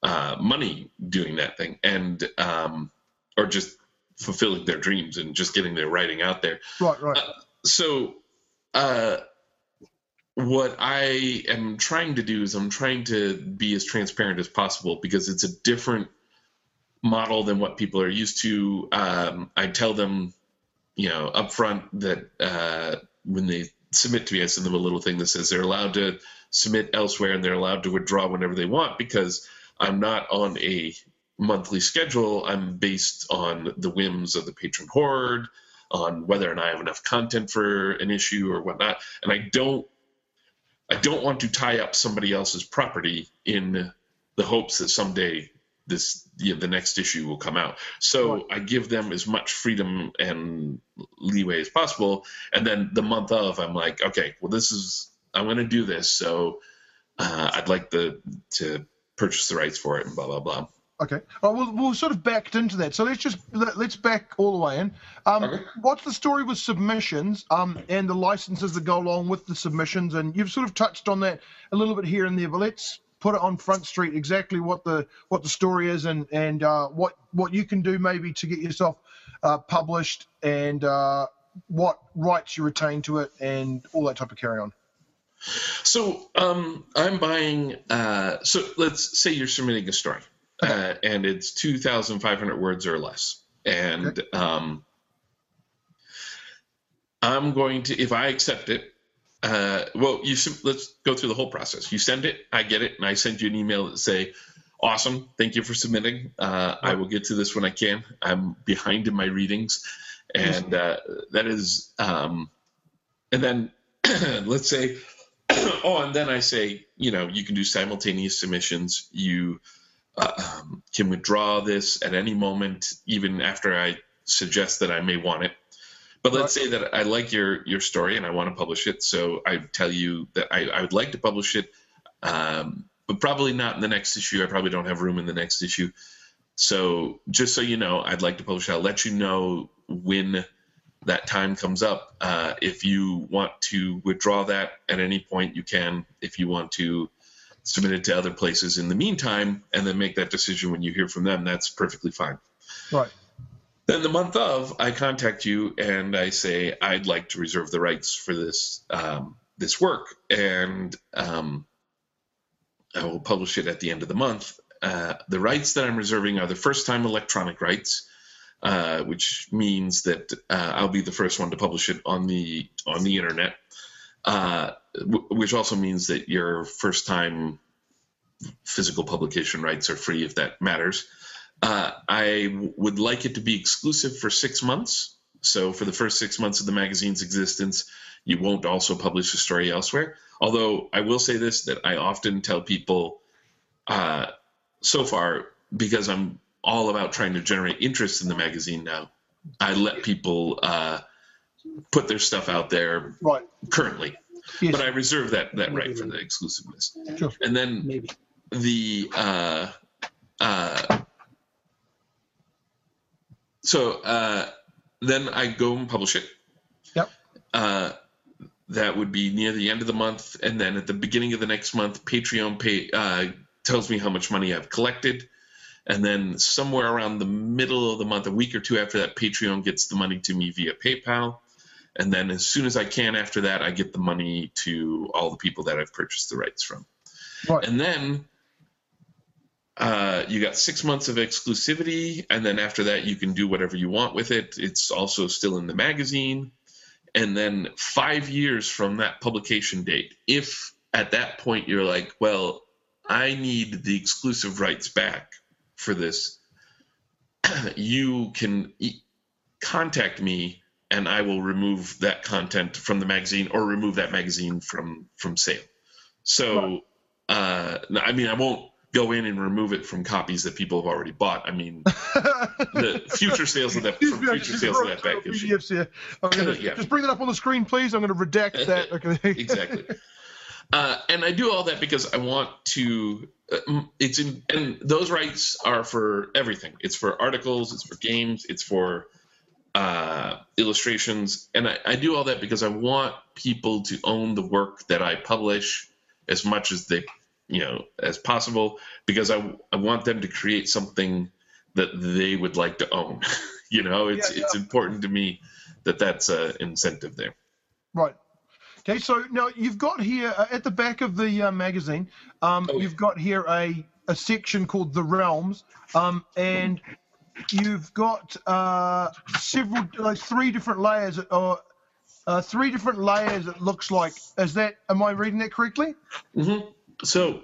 uh, money doing that thing, and um, or just fulfilling their dreams and just getting their writing out there. right. Right. So, uh, what I am trying to do is I'm trying to be as transparent as possible because it's a different model than what people are used to. Um, I tell them, you know, upfront that uh, when they submit to me, I send them a little thing that says they're allowed to submit elsewhere and they're allowed to withdraw whenever they want because I'm not on a monthly schedule. I'm based on the whims of the patron horde, on whether or not I have enough content for an issue or whatnot. And I don't I don't want to tie up somebody else's property in the hopes that someday this you know, the next issue will come out. So Right. I give them as much freedom and leeway as possible. And then the month of, I'm like, okay, well, this is I'm going to do this, so uh, I'd like the to purchase the rights for it and blah blah blah. Okay. We'll, we'll sort of backed into that. So let's just let- let's back all the way in. Um, Okay. What's the story with submissions um, and the licenses that go along with the submissions? And you've sort of touched on that a little bit here and there, but let's put it on Front Street exactly what the what the story is and and uh, what what you can do maybe to get yourself uh, published and uh, what rights you retain to it and all that type of carry on. So um, I'm buying. Uh, so let's say you're submitting a story, uh, and it's 2,500 words or less, and um, I'm going to if I accept it. Uh, well, you let's go through the whole process. You send it, I get it, and I send you an email that say, "Awesome, thank you for submitting. Uh, I will get to this when I can. I'm behind in my readings, and uh, that is." Um, and then let's say oh, and then I say, you know, you can do simultaneous submissions. You uh, um, can withdraw this at any moment, even after I suggest that I may want it. But let's say that I like your your story and I want to publish it. So I tell you that I, I would like to publish it, um, but probably not in the next issue. I probably don't have room in the next issue. So just so you know, I'd like to publish. it. I'll let you know when that time comes up. Uh, if you want to withdraw that at any point, you can. If you want to submit it to other places in the meantime, and then make that decision when you hear from them, that's perfectly fine. Right. Then the month of, I contact you and I say I'd like to reserve the rights for this um, this work, and um, I will publish it at the end of the month. Uh, the rights that I'm reserving are the first time electronic rights, uh, which means that uh, I'll be the first one to publish it on the on the internet, uh, w- which also means that your first time physical publication rights are free if that matters. Uh, I w- would like it to be exclusive for six months. So for the first six months of the magazine's existence, you won't also publish a story elsewhere. Although I will say this: that I often tell people, uh, so far, because I'm all about trying to generate interest in the magazine now, I let people uh, put their stuff out there Right. currently, Yes. but I reserve that that right for the exclusiveness. Sure. And then Maybe. the uh, uh, so uh, then I go and publish it. Yep. Uh, that would be near the end of the month, and then at the beginning of the next month, Patreon pay uh, tells me how much money I've collected, and then somewhere around the middle of the month, a week or two after that, Patreon gets the money to me via PayPal. And then as soon as I can after that, I get the money to all the people that I've purchased the rights from. Right. And then uh, you got six months of exclusivity, and then after that, you can do whatever you want with it. It's also still in the magazine. And then five years from that publication date, if at that point you're like, well, I need the exclusive rights back for this, you can e- contact me and I will remove that content from the magazine or remove that magazine from from sale. So, uh, I mean, I won't go in and remove it from copies that people have already bought. I mean, the future sales of that from future sales of that back issue. PDFs. I'm gonna, Yeah. Just bring that up on the screen, please. I'm going to redact that. Okay. exactly. Uh, and I do all that because I want to. Uh, it's in, and those rights are for everything. It's for articles. It's for games. It's for uh, illustrations, and I, I do all that because I want people to own the work that I publish as much as they, you know, as possible. Because I I want them to create something that they would like to own. you know, it's Yeah, it's important to me that that's an incentive there. Right. Okay, so now you've got here uh, at the back of the uh, magazine, um, Oh, you've got here a, a section called the realms, um, and you've got uh, several, like three different layers, or uh, three different layers. It looks like. Is that? Am I reading that correctly? hmm So,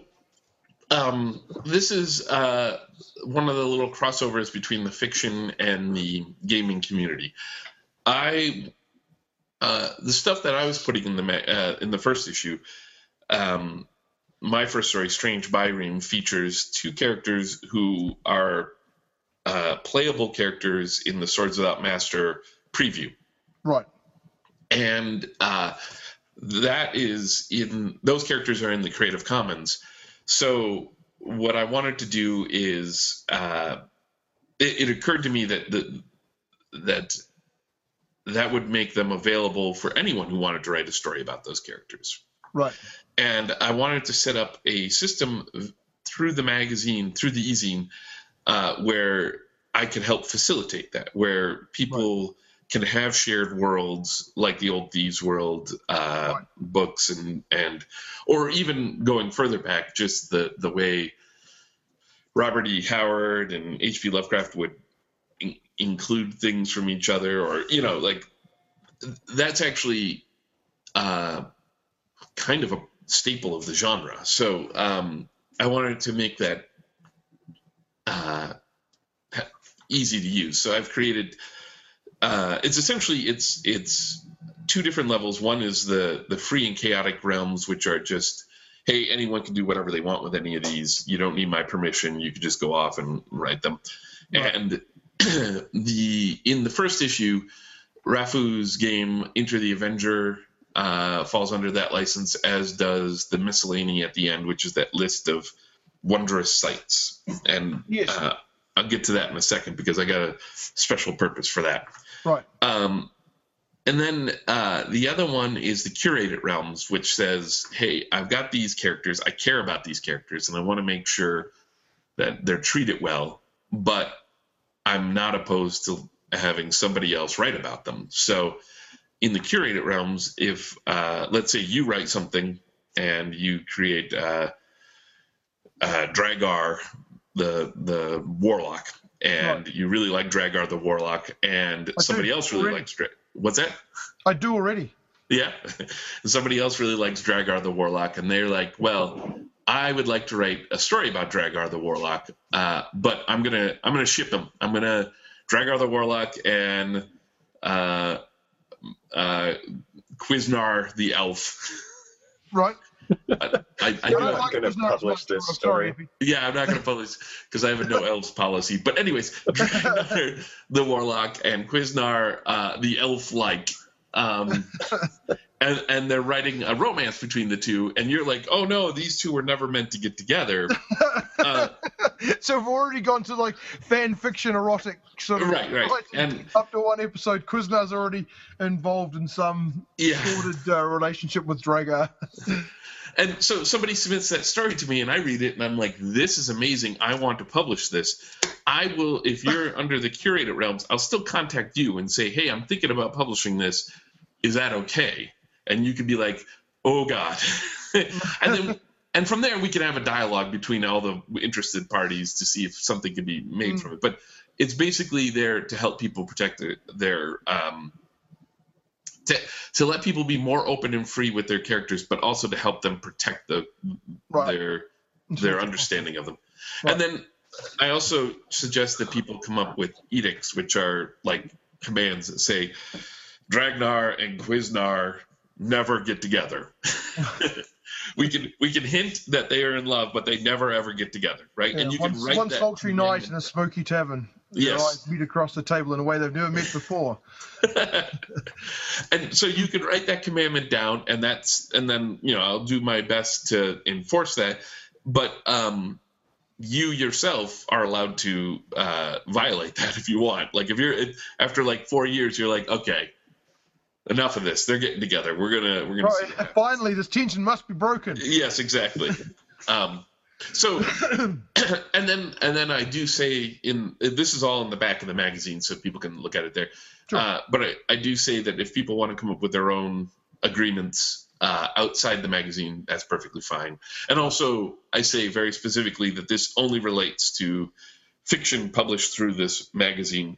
um, this is uh, one of the little crossovers between the fiction and the gaming community. I, uh, the stuff that I was putting in the uh, in the first issue, um, my first story, Strange Bireme, features two characters who are uh, playable characters in the Swords Without Master preview Right. and uh, that is in those characters are in the Creative Commons. So what I wanted to do is uh, it, it occurred to me that the, that that would make them available for anyone who wanted to write a story about those characters. Right. And I wanted to set up a system through the magazine, through the ezine, uh, where I could help facilitate that, where people can have shared worlds like the old Thieves World uh, Right. books, and and or even going further back, just the the way Robert E. Howard and H.P. Lovecraft would in- include things from each other, or you know, like that's actually uh, kind of a staple of the genre. So um, I wanted to make that uh, easy to use. So I've created. Uh, it's essentially it's it's two different levels. One is the the free and chaotic realms, which are just hey anyone can do whatever they want with any of these. You don't need my permission. You can just go off and write them. Right. And the in the first issue, Rafu's game Enter the Avenger uh, falls under that license, as does the miscellany at the end, which is that list of wondrous sights. And Yes. uh, I'll get to that in a second because I got a special purpose for that. Right. Um, and then uh, the other one is the curated realms, which says, "Hey, I've got these characters. I care about these characters, and I want to make sure that they're treated well. But I'm not opposed to having somebody else write about them. So, in the curated realms, if uh, let's say you write something and you create uh, uh, Dragar, the the warlock, and you really like Dragar the warlock, and somebody do else really already. likes Dra- what's that? I do already. Yeah. Somebody else really likes Dragar the Warlock, and they're like, well, I would like to write a story about Dragar the Warlock, uh, but I'm gonna I'm gonna ship them. I'm gonna Dragar the Warlock and uh, uh, Quiznar the Elf. Right. I, I, I You're not have- gonna publish this I'm story. Yeah, I'm not going to publish because I have a no elves policy. But anyways, Dragar the Warlock and Quiznar uh, the Elf like. Um, and, and they're writing a romance between the two, and you're like, oh no, these two were never meant to get together. Uh, so we've already gone to like fan fiction erotic sort of Right, right. And- up to one episode Kuzna's already involved in some yeah. sordid uh, relationship with Dragar. And so somebody submits that story to me, and I read it, and I'm like, "This is amazing! I want to publish this." I will, if you're under the curated realms, I'll still contact you and say, "Hey, I'm thinking about publishing this. Is that okay?" And you could be like, "Oh God," and then. And from there, we can have a dialogue between all the interested parties to see if something can be made Mm. from it. But it's basically there to help people protect their, their um, to, to let people be more open and free with their characters, but also to help them protect the Right. their their understanding of them. Right. And then I also suggest that people come up with edicts, which are like commands that say Dragnar and Quiznar never get together. we can we can hint that they are in love, but they never ever get together, right? Yeah, and you one, can write one that sultry night in a smoky tavern. Their Yes. eyes meet across the table in a way they've never met before. and so you can write that commandment down and that's and then you know i'll do my best to enforce that but um you yourself are allowed to uh violate that if you want like if you're after like four years you're like okay enough of this they're getting together we're gonna we're gonna see Right, finally, this tension must be broken. Yes, exactly. um, so, and then and then I do say in this is all in the back of the magazine, so people can look at it there. Sure. Uh, but I, I do say that if people want to come up with their own agreements uh, outside the magazine, that's perfectly fine. And also, I say very specifically that this only relates to fiction published through this magazine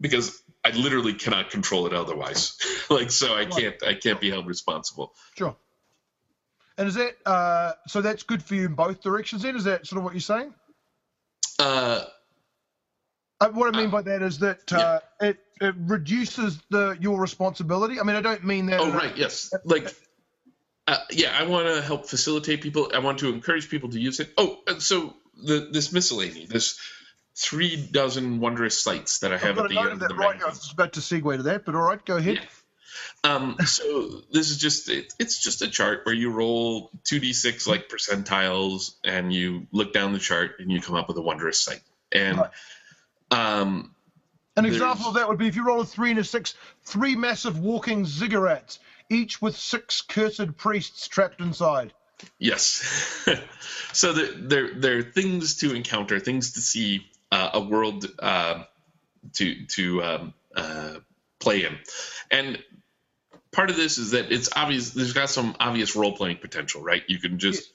because I literally cannot control it otherwise. like, so I can't I can't be held responsible. Sure. And is that uh, so? That's good for you in both directions. Then is that sort of what you're saying? Uh, Uh, what I mean by that is that uh, it, it reduces the your responsibility. I mean, I don't mean that. Oh in a- right, yes. Like, uh, yeah, I want to help facilitate people. I want to encourage people to use it. Oh, so the this miscellany, this three dozen wondrous sights that I I've got at the end of the right. I was about to segue to that, but all right, go ahead. Yeah. Um, so this is just it, it's just a chart where you roll two d six like percentiles, and you look down the chart and you come up with a wondrous sight. And Right. um, An example of that would be if you roll a three and a six, three massive walking ziggurats, each with six cursed priests trapped inside. Yes. so there, there, there are things to encounter, things to see, uh, a world uh, to to um, uh, play in, and part of this is that it's obvious. There's got some obvious role playing potential, right? You can just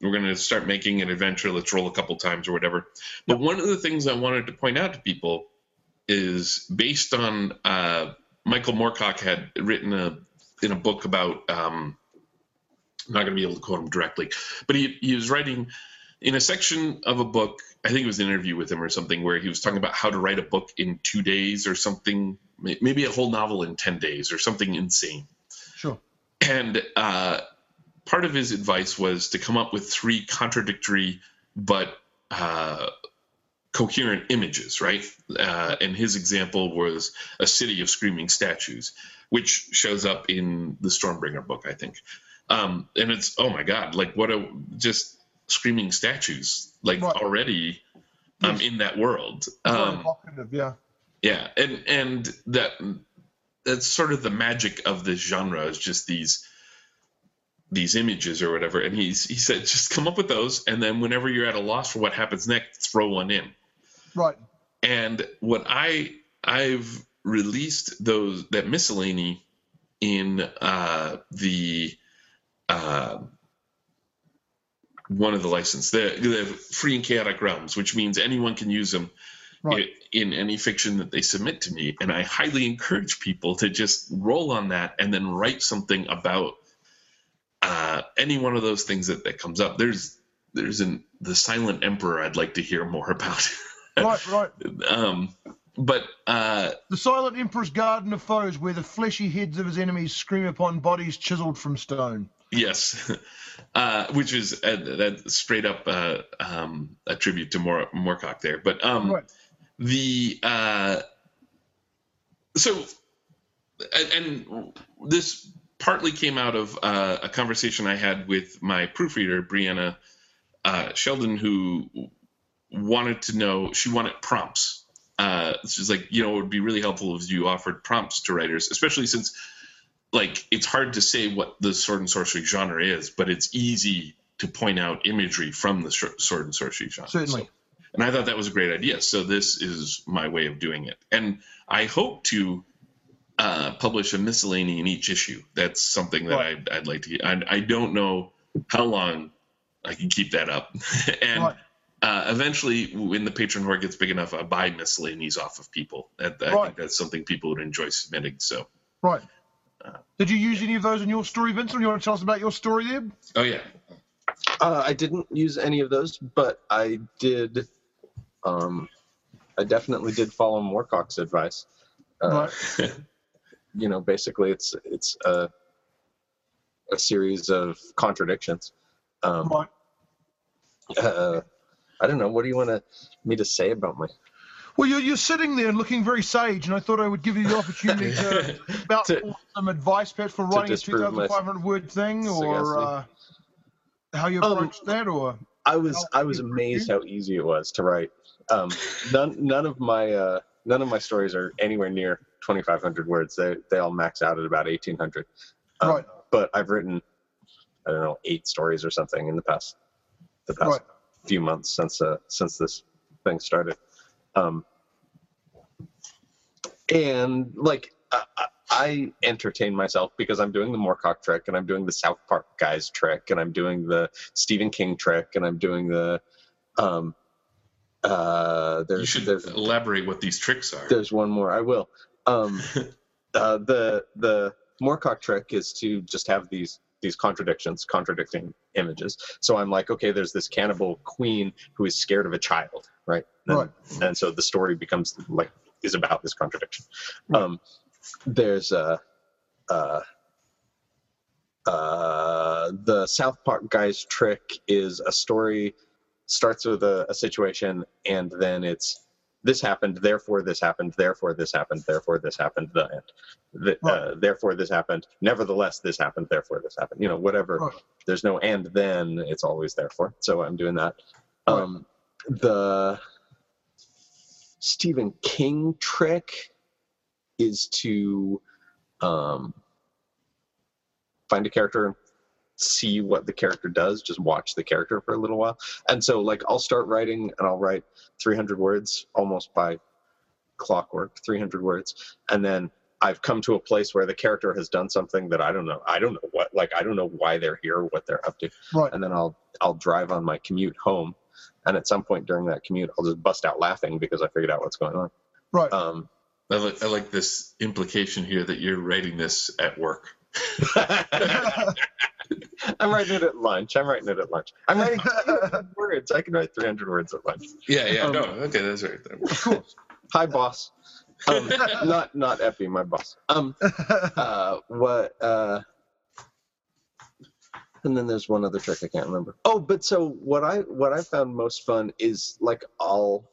we're going to start making an adventure. Let's roll a couple times or whatever. But one of the things I wanted to point out to people is based on uh, Michael Moorcock had written a in a book about. Um, I'm not going to be able to quote him directly, but he, he was writing in a section of a book. I think it was an interview with him or something where he was talking about how to write a book in two days or something, maybe a whole novel in 10 days or something insane. Sure. And uh, part of his advice was to come up with three contradictory but uh, coherent images, right? Uh, and his example was a city of screaming statues, which shows up in the Stormbringer book, I think. Um, and it's oh my god, like what a just screaming statues, like Right. already um, Yes. in that world. Um, yeah. yeah, and and that that's sort of the magic of this genre is just these these images or whatever. And he's he said just come up with those, and then whenever you're at a loss for what happens next, throw one in. Right. And what I I've released those that miscellany in uh, the uh, one of the license the the free and chaotic realms, which means anyone can use them Right. i- in any fiction that they submit to me. And I highly encourage people to just roll on that and then write something about uh, any one of those things that, that comes up. There's there's an the Silent Emperor I'd like to hear more about. Right, right. um, but uh, The silent emperor's garden of foes, where the fleshy heads of his enemies scream upon bodies chiseled from stone. Yes, uh, which is uh, that straight up uh, um, a tribute to Mor- Moorcock there. But um, Right. the uh, so and, and this partly came out of uh, a conversation I had with my proofreader Brianna uh, Sheldon, who wanted to know she wanted prompts. Uh, she's like, you know, it would be really helpful if you offered prompts to writers, especially since like it's hard to say what the sword and sorcery genre is, but it's easy to point out imagery from the sword and sorcery genre. Certainly. So, and I thought that was a great idea. So this is my way of doing it, and I hope to uh, publish a miscellany in each issue. That's something that right. I'd, I'd, like to. I, I don't know how long I can keep that up, and. Right. Uh, eventually, when the patron horde gets big enough, I'll buy miscellanies off of people. That, I right. think that's something people would enjoy submitting. So, right. Did you use any of those in your story, Vincent? You want to tell us about your story there? Oh yeah. Uh, I didn't use any of those, but I did. Um, I definitely did follow Moorcock's advice. Uh, right. you know, basically, it's it's a a series of contradictions. Um, right. Uh, I don't know. What do you want to, me to say about my well, you're, you're sitting there looking very sage, and I thought I would give you the opportunity to about to, some advice, perhaps, for writing a 2,500 word thing, or uh, how you um, approached um, that, or I was I was amazed how easy it was to write. Um, none none of my uh, none of my stories are anywhere near 2,500 words. They they all max out at about 1,800. Um, right. But I've written I don't know eight stories or something in the past the past right. few months since uh, since this thing started. Um, and like I, I entertain myself because I'm doing the Moorcock trick and I'm doing the South Park guys trick and I'm doing the Stephen King trick and I'm doing the um uh there's you should there's, elaborate what these tricks are. There's one more. I will. Um uh the the Moorcock trick is to just have these these contradictions, contradicting images. So I'm like, okay, there's this cannibal queen who is scared of a child, right? And, right. and so the story becomes like is about this contradiction. Right. Um, there's a, uh, uh, the South Park guy's trick is a story starts with a, a situation and then it's this happened, therefore this happened, therefore this happened, therefore this happened, the end. The, right. uh, therefore this happened, nevertheless this happened, therefore this happened. You know, whatever. Right. There's no and then, it's always therefore. So I'm doing that. Right. Um, the Stephen King trick is to um, find a character see what the character does just watch the character for a little while. And so like i'll start writing and i'll write 300 words almost by clockwork 300 words. And then i've come to a place where the character has done something that i don't know i don't know what like i don't know why they're here what they're up to. Right. and then i'll i'll drive on my commute home. And at some point during that commute i'll just bust out laughing because i figured out what's going on. Right. Um I like, I like this implication here that you're writing this at work I'm writing it at lunch. I'm writing it at lunch. I'm writing words. I can write 300 words at lunch. Yeah, yeah. Um, no, okay, that's right. Cool. Hi, boss. Um, not not Epi, my boss. Um, uh, what? Uh, and then there's one other trick I can't remember. Oh, but so what I what I found most fun is like I'll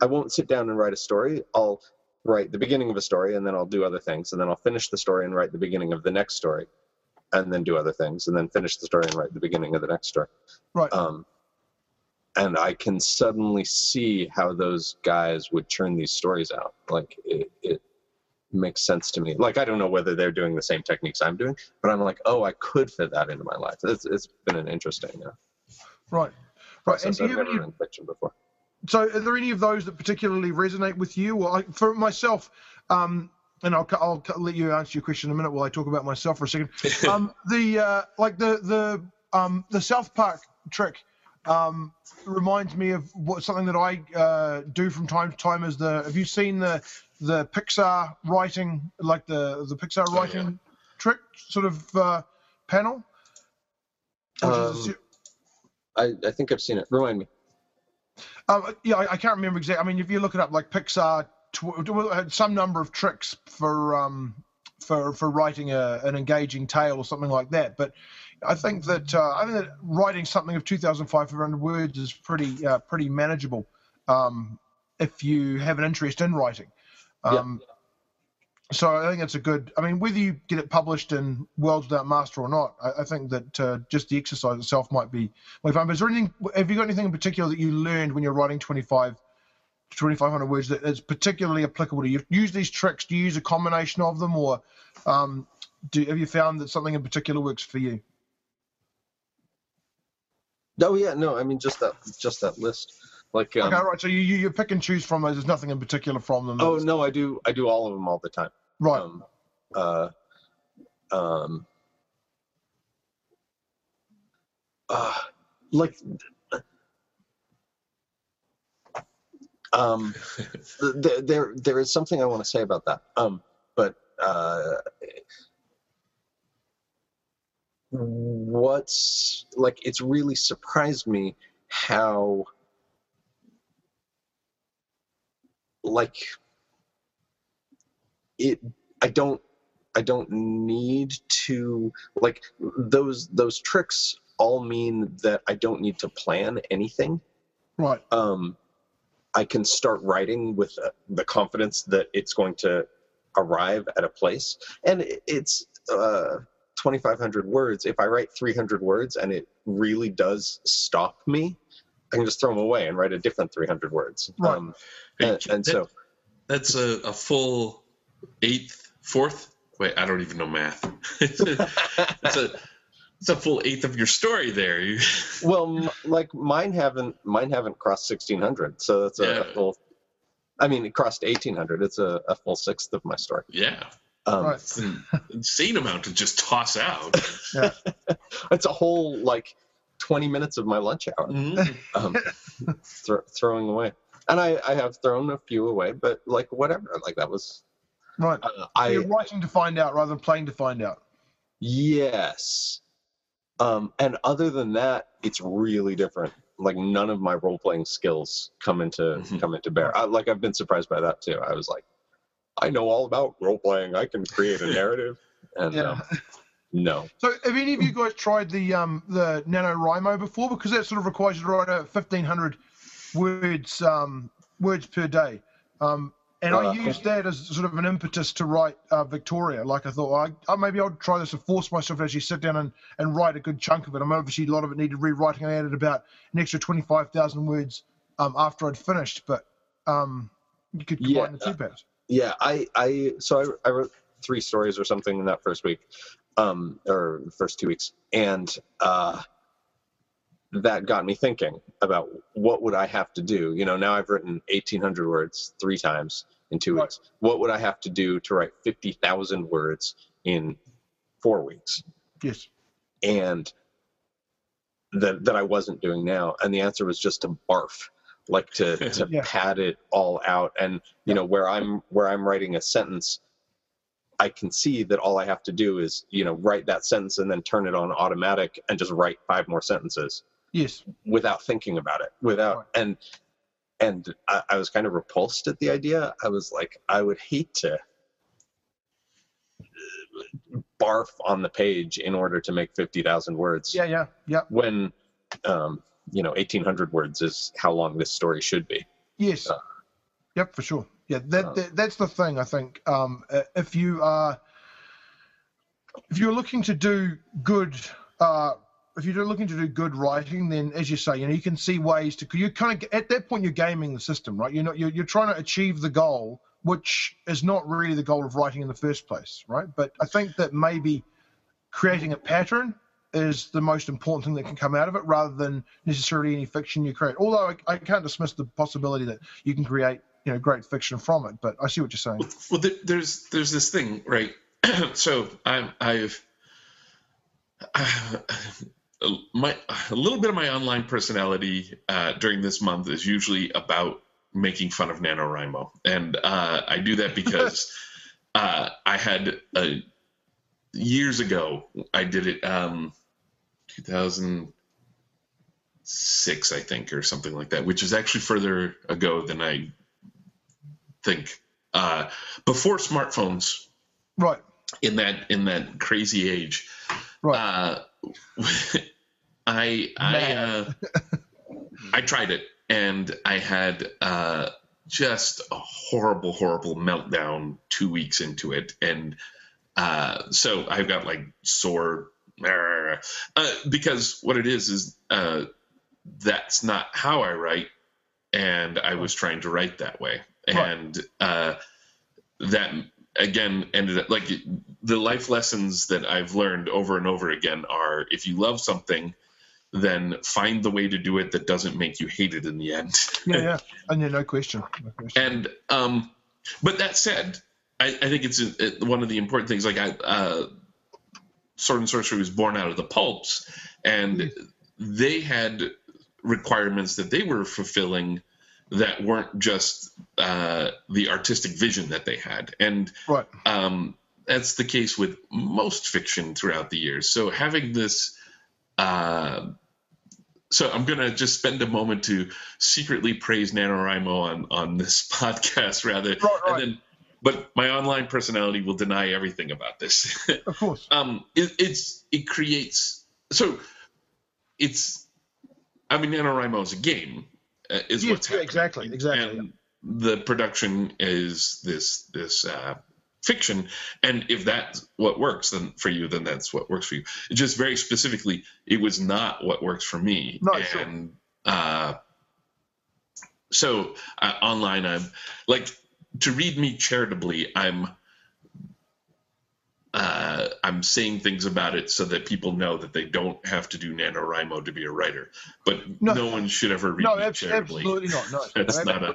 I won't sit down and write a story. I'll write the beginning of a story and then I'll do other things and then I'll finish the story and write the beginning of the next story and then do other things and then finish the story and write the beginning of the next story. Right. Um, and I can suddenly see how those guys would churn these stories out. Like it, it makes sense to me. Like I don't know whether they're doing the same techniques I'm doing, but I'm like, oh, I could fit that into my life. It's, it's been an interesting. Uh, right. Right. And do you have any, fiction before. So, are there any of those that particularly resonate with you? Or like, for myself, um, and I'll, I'll let you answer your question in a minute while I talk about myself for a second. Um, the uh, like the the um, the South Park trick um, reminds me of what something that I uh, do from time to time. Is the have you seen the the Pixar writing like the the Pixar writing oh, yeah. trick sort of uh, panel? Um, I, I think I've seen it. Remind me. Um, yeah, I, I, can't remember exactly. I mean, if you look it up, like Pixar tw- some number of tricks for um, for for writing a, an engaging tale or something like that. But I think that uh, I think that writing something of 2,500 words is pretty uh, pretty manageable um, if you have an interest in writing. Um, yeah. So I think it's a good. I mean, whether you get it published in Worlds Without Master or not, I, I think that uh, just the exercise itself might be might fun. Is there anything? Have you got anything in particular that you learned when you're writing 25 2,500 words that is particularly applicable to you. Use these tricks. Do you use a combination of them, or um, do have you found that something in particular works for you? Oh yeah, no, I mean just that just that list. Like um, okay, right. So you, you you pick and choose from those. There's nothing in particular from them. oh no, I do I do all of them all the time. right. Um, uh, um, uh, like um, th- th- there there is something I want to say about that. Um, but uh, what's like it's really surprised me how like it i don't i don't need to like those those tricks all mean that i don't need to plan anything. Right. um i can start writing with uh, the confidence that it's going to arrive at a place. And it's uh 2500 words. If i write 300 words and it really does stop me i can just throw them away and write a different 300 words Right. um and, and so That's a, a full eighth, fourth. Wait, I don't even know math. it's, a, it's a it's a full eighth of your story there. Well m- like mine haven't mine haven't crossed 1600 so that's a, Yeah. a full i mean it crossed 1800 it's a, a full sixth of my story yeah, um Right. it's an insane amount to just toss out. Yeah. it's a whole like 20 minutes of my lunch hour Mhm. um, thro- throwing away and I, I have thrown a few away but like whatever like that was Right. uh, i You're writing to find out rather than playing to find out. yes um and other than that it's really different like none of my role-playing skills come into Mhm. come into bear I, like i've been surprised by that too i was like i know all about role-playing i can create a narrative and Yeah. um, no So have any of you guys tried the um the NaNoWriMo before? Because that sort of requires you to write out fifteen hundred words um words per day. Um and Uh, I used that as sort of an impetus to write uh, Victoria. Like I thought, well, I, I, maybe I'll try this and force myself to actually sit down and, and write a good chunk of it. I'm obviously a lot of it needed rewriting. I added about an extra twenty five thousand words um after I'd finished, but um you could combine Yeah. the two parts. yeah i i so I, I wrote three stories or something in that first week um or the first two weeks and uh that got me thinking about what would i have to do you know now i've written 1800 words three times in two Right. weeks what would i have to do to write 50000 words in four weeks Yes. and that that I wasn't doing now. And the answer was just to barf, like to to Yeah. pad it all out. And you know where I'm where I'm writing a sentence, I can see that all I have to do is you know write that sentence and then turn it on automatic and just write five more sentences Yes. without thinking about it without Right. and and I, I was kind of repulsed at the idea i was like i would hate to barf on the page in order to make 50000 words Yeah. Yeah. Yeah. when um you know 1800 words is how long this story should be Yes. Uh, yep, for sure. Yeah, that, uh, that that's the thing. I think um, uh, if you are if you're looking to do good, uh, if you're looking to do good writing, then as you say, you know, you can see ways to. You kind of at that point you're gaming the system, right? You're not you're, you're trying to achieve the goal, which is not really the goal of writing in the first place, right? But I think that maybe creating a pattern is the most important thing that can come out of it rather than necessarily any fiction you create. Although I, I can't dismiss the possibility that you can create, you know, great fiction from it. But I see what you're saying. Well, there, there's there's this thing, right? so I'm I've my a little bit of my online personality uh, during this month is usually about making fun of NaNoWriMo, and uh, I do that because uh, I had a, years ago I did it um, 2006 I think or something like that, which is actually further ago than I think. Uh, before smartphones Right. in that in that crazy age. Right. Uh, I I uh, I tried it and I had uh, just a horrible horrible meltdown two weeks into it and uh, so I've got like sore uh, because what it is is uh, that's not how I write and I was trying to write that way. And uh, that again ended up like the life lessons that I've learned over and over again are if you love something, then find the way to do it that doesn't make you hate it in the end. Yeah, yeah, and yeah, no question. No question. and um, but that said, I, I think it's uh one of the important things. Like I, uh, Sword and Sorcery was born out of the pulps, and they had requirements that they were fulfilling that weren't just uh, the artistic vision that they had, and right. um, that's the case with most fiction throughout the years. So having this, uh, so I'm gonna just spend a moment to secretly praise NaNoWriMo on on this podcast rather, Right, right. and then, but my online personality will deny everything about this. Of course. um, it, it's it creates so it's I mean NaNoWriMo is a game is Yes, what's yeah, happening. exactly, exactly, And the production is this this uh, fiction, and if that's what works then for you, then that's what works for you. It just very specifically, it was not what works for me, No, sure. and uh, so uh, online I'm like to read me charitably. I'm uh, I'm saying things about it so that people know that they don't have to do NaNoWriMo to be a writer. But No. no, one should ever read No, ab- charitably. absolutely not. No, That's not a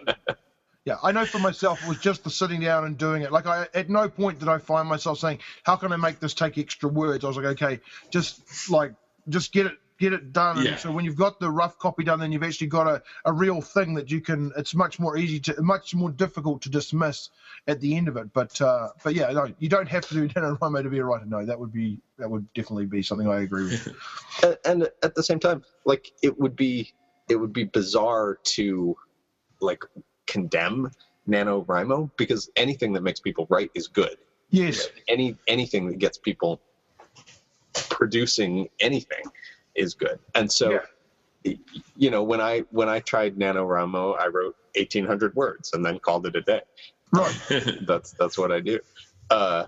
Yeah, I know for myself, it was just the sitting down and doing it. Like, I at no point did I find myself saying, "How can I make this take extra words?" I was like, "Okay, just like just get it get it done." And Yeah. so when you've got the rough copy done, then you've actually got a, a real thing that you can. It's much more easy to, much more difficult to dismiss at the end of it. But uh, but yeah, no, you don't have to do NaNoWriMo to be a writer. No, that would be that would definitely be something I agree with. and, and at the same time like it would be it would be bizarre to like condemn NaNoWriMo because anything that makes people write is good yes, any anything that gets people producing anything is good and so Yeah. you know when i when i tried NaNoWriMo i wrote 1800 words and then called it a day right. that's that's what I do. Uh,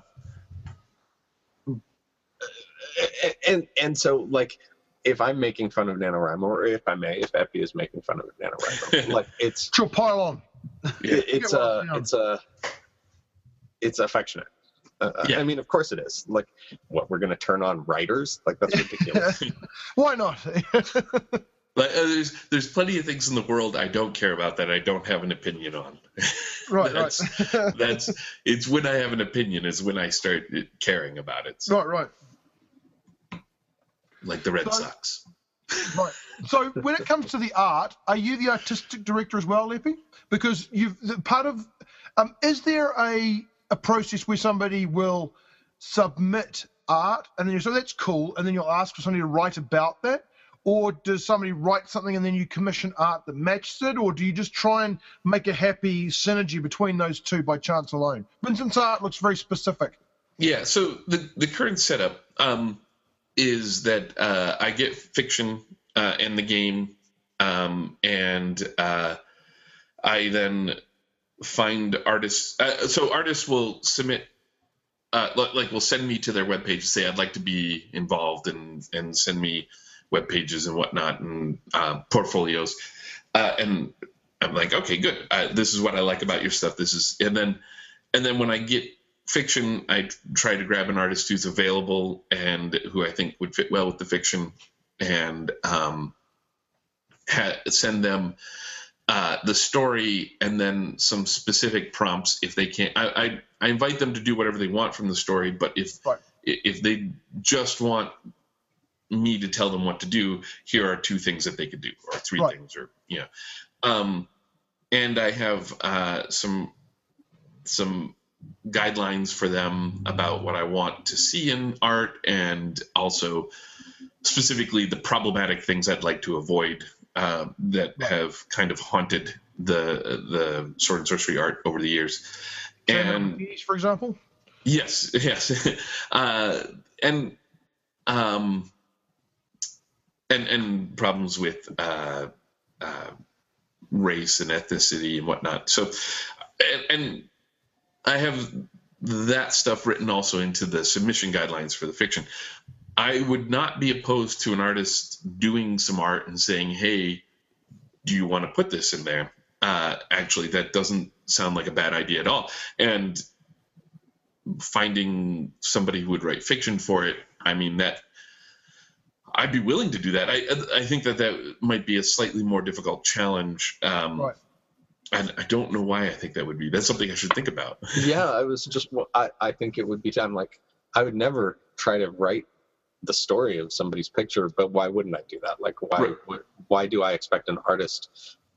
and and so like if I'm making fun of NaNoWriMo, or if I may, if Epi is making fun of NaNoWriMo, like it's Sure, pile on. It's a it's a it's affectionate. Uh, Yeah. I mean, of course it is. Like, what we're gonna turn on writers? Like that's ridiculous. Why not? Like, uh, there's there's plenty of things in the world I don't care about that I don't have an opinion on. right, That's- right. That's it's when I have an opinion is when I start caring about it. So, right, right. like the Red So- Sox. Right. So when it comes to the art, are you the artistic director as well, Epi? Because you've the part of um, is there a a process where somebody will submit art and then you so that's cool and then you'll ask for somebody to write about that? Or does somebody write something and then you commission art that matches it? Or do you just try and make a happy synergy between those two by chance alone? Vincent's art looks very specific. Yeah. So the the current setup um, is that uh, I get fiction uh, in the game, um, and uh, I then find artists. Uh, so artists will submit. Uh, like, will send me to their webpage and say I'd like to be involved and and send me web pages and whatnot and uh, portfolios, uh, and I'm like okay good this is what I like about your stuff this is and then and then when I get fiction, I try to grab an artist who's available and who I think would fit well with the fiction, and um, ha- send them uh, the story and then some specific prompts if they can't. I, I I invite them to do whatever they want from the story, but if Right. if they just want me to tell them what to do, here are two things that they could do, or three Right. things, or you know. Um, and I have uh, some some guidelines for them about what I want to see in art and also specifically the problematic things I'd like to avoid uh, that have kind of haunted the the sword and sorcery art over the years. And for example. Yes, yes, uh, and um, and and problems with uh, uh, race and ethnicity and whatnot. So, and, and I have that stuff written also into the submission guidelines for the fiction. I would not be opposed to an artist doing some art and saying, "Hey, do you want to put this in there?" Uh, actually, that doesn't sound like a bad idea at all. And finding somebody who would write fiction for it, I mean that I'd be willing to do that. I I think that that might be a slightly more difficult challenge. Um, Right. And I don't know why I think that would be. That's something I should think about. yeah, I was just I, I think it would be time like I would never try to write the story of somebody's picture, but why wouldn't I do that? Like why Right. would why do I expect an artist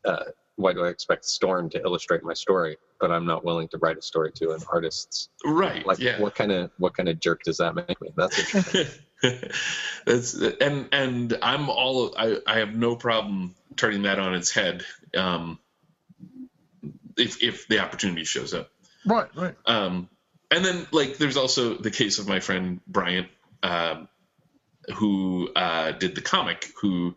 uh, why do I expect Storm to illustrate my story, but I'm not willing to write a story to an artist's Right. like yeah. what kind of what kind of jerk does that make me? That's interesting. That's and and I'm all I, I have no problem turning that on its head um, if if the opportunity shows up. Right, right. Um, and then like there's also the case of my friend Bryant um, who uh, did the comic who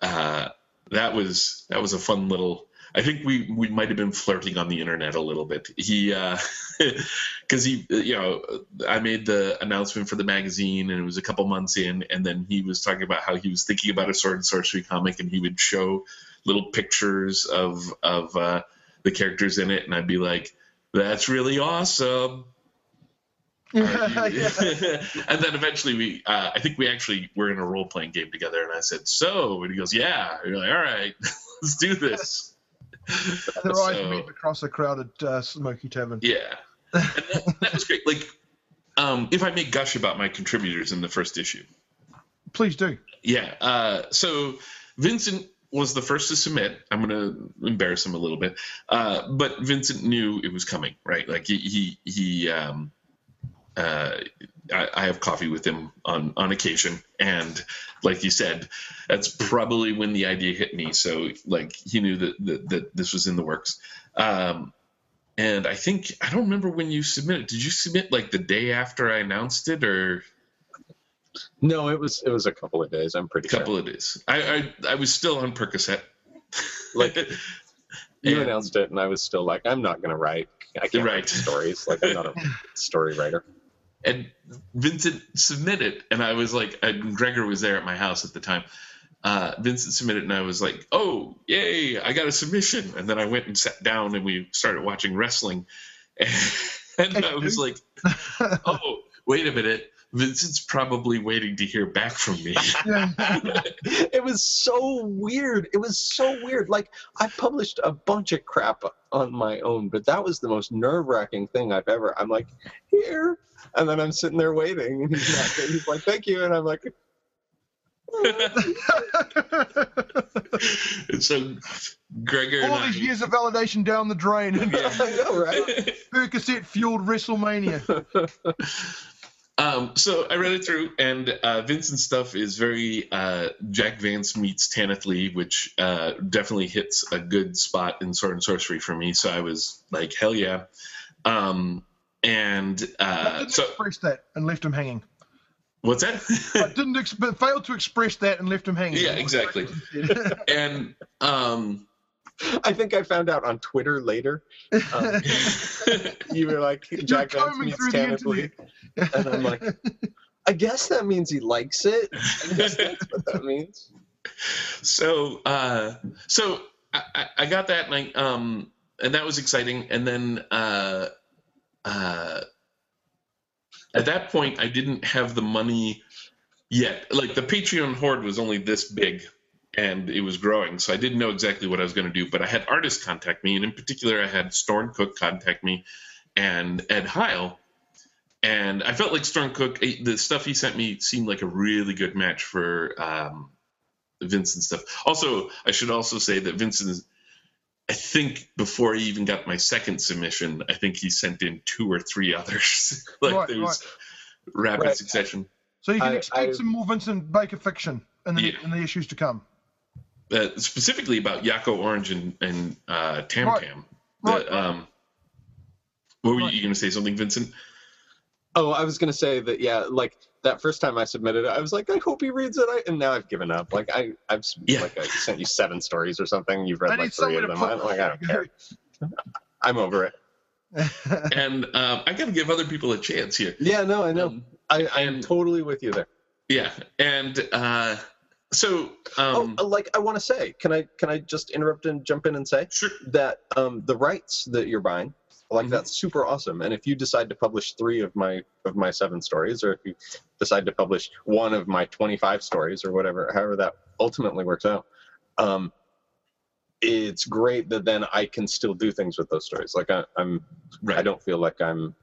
uh, that was that was a fun little I think we we might have been flirting on the internet a little bit. He because he you know I made the announcement for the magazine and it was a couple months in and then he was talking about how he was thinking about a sword and sorcery comic and he would show little pictures of of uh, the characters in it and I'd be like that's really awesome. and then eventually we uh, i think we actually were in a role-playing game together and i said so and he goes yeah. And you're like all right let's do this. Their eyes So- meet across a crowded uh, smoky tavern. yeah. And that, that was great. Like um, if i may gush about my contributors in the first issue. Please do. yeah uh, so vincent was the first to submit. I'm going to embarrass him a little bit. Uh, but vincent knew it was coming right? Like he he, he um, uh, I, I have coffee with him on on occasion, and like you said, that's probably when the idea hit me. So like he knew that that, that this was in the works. Um, and I think I don't remember when you submitted. Did you submit like the day after I announced it, or no, it was it was a couple of days. I'm pretty a couple sure. of days? I I, I was still on Percocet. Like you announced it, and I was still like, I'm not gonna write. I can't Right. write stories. Like I'm not a story writer. And Vincent submitted, and I was like, and Gregor was there at my house at the time. Uh, Vincent submitted, and I was like, "Oh, yay! I got a submission!" And then I went and sat down, and we started watching wrestling, and, I was like, "Oh, wait a minute! Vincent's probably waiting to hear back from me." It was so weird. It was so weird. Like I published a bunch of crap on my own, but that was the most nerve wracking thing I've ever. I'm like, here, and then I'm sitting there waiting, and he's not. there. He's like, thank you, and I'm like, and so Gregor and All I, these years of validation down the drain. I know, right? Percocet fueled WrestleMania. Um, so I read it through, and uh, Vincent's stuff is very uh, Jack Vance meets Tanith Lee, which uh, definitely hits a good spot in Sword and Sorcery for me. So I was like, hell yeah. Um, and I uh, so express that and left him hanging. what's that? I that? didn't ex- but failed to express that and left him hanging. Yeah, exactly. and um, I think I found out on Twitter later. Um, you were like, Jack Vance meets through the Tanith Lee. And I'm like, I guess that means he likes it. I guess that's what that means. so uh, so I, I- got that and I, um and that was exciting. And then uh, uh, at that point I didn't have the money yet. Like the Patreon horde was only this big and it was growing. So I didn't know exactly what I was going to do but I had artists contact me. And in particular I had Storm Cook contact me and Ed Heil and I felt like Storm Cook eh, the stuff he sent me seemed like a really good match for um, Vincent stuff. Also, I should also say that Vincent is, I think before he even got my second submission, I think he sent in two or three others. like Right, there was rapid Right. succession. So you can I- expect I- some more Vincent Baker fiction in the, Yeah. in the issues to come. Uh, specifically about Yakko Orange and, and uh, Tam Right. Tam. Right, The, um, what were Right. you going to say? Something, Vincent? Oh, I was gonna say that. Yeah, like that first time I submitted it, I was like, I hope he reads it. I, and now I've given up. Like I, I've Yeah. like I sent you seven stories or something. You've read I like three of them. I'm like, I don't care. I'm over it. and um, I got to give other people a chance here. Yeah, no, I know. Um, I, I am totally with you there. yeah, and uh, so um, oh, like I want to say, can I can I just interrupt and jump in and say sure. that um, the rights that you're buying like Mhm. that's super awesome. And if you decide to publish three of my of my seven stories, or if you decide to publish one of my twenty five stories, or whatever, however that ultimately works out, um, it's great that then I can still do things with those stories. Like I, I'm, Right. I don't feel like I'm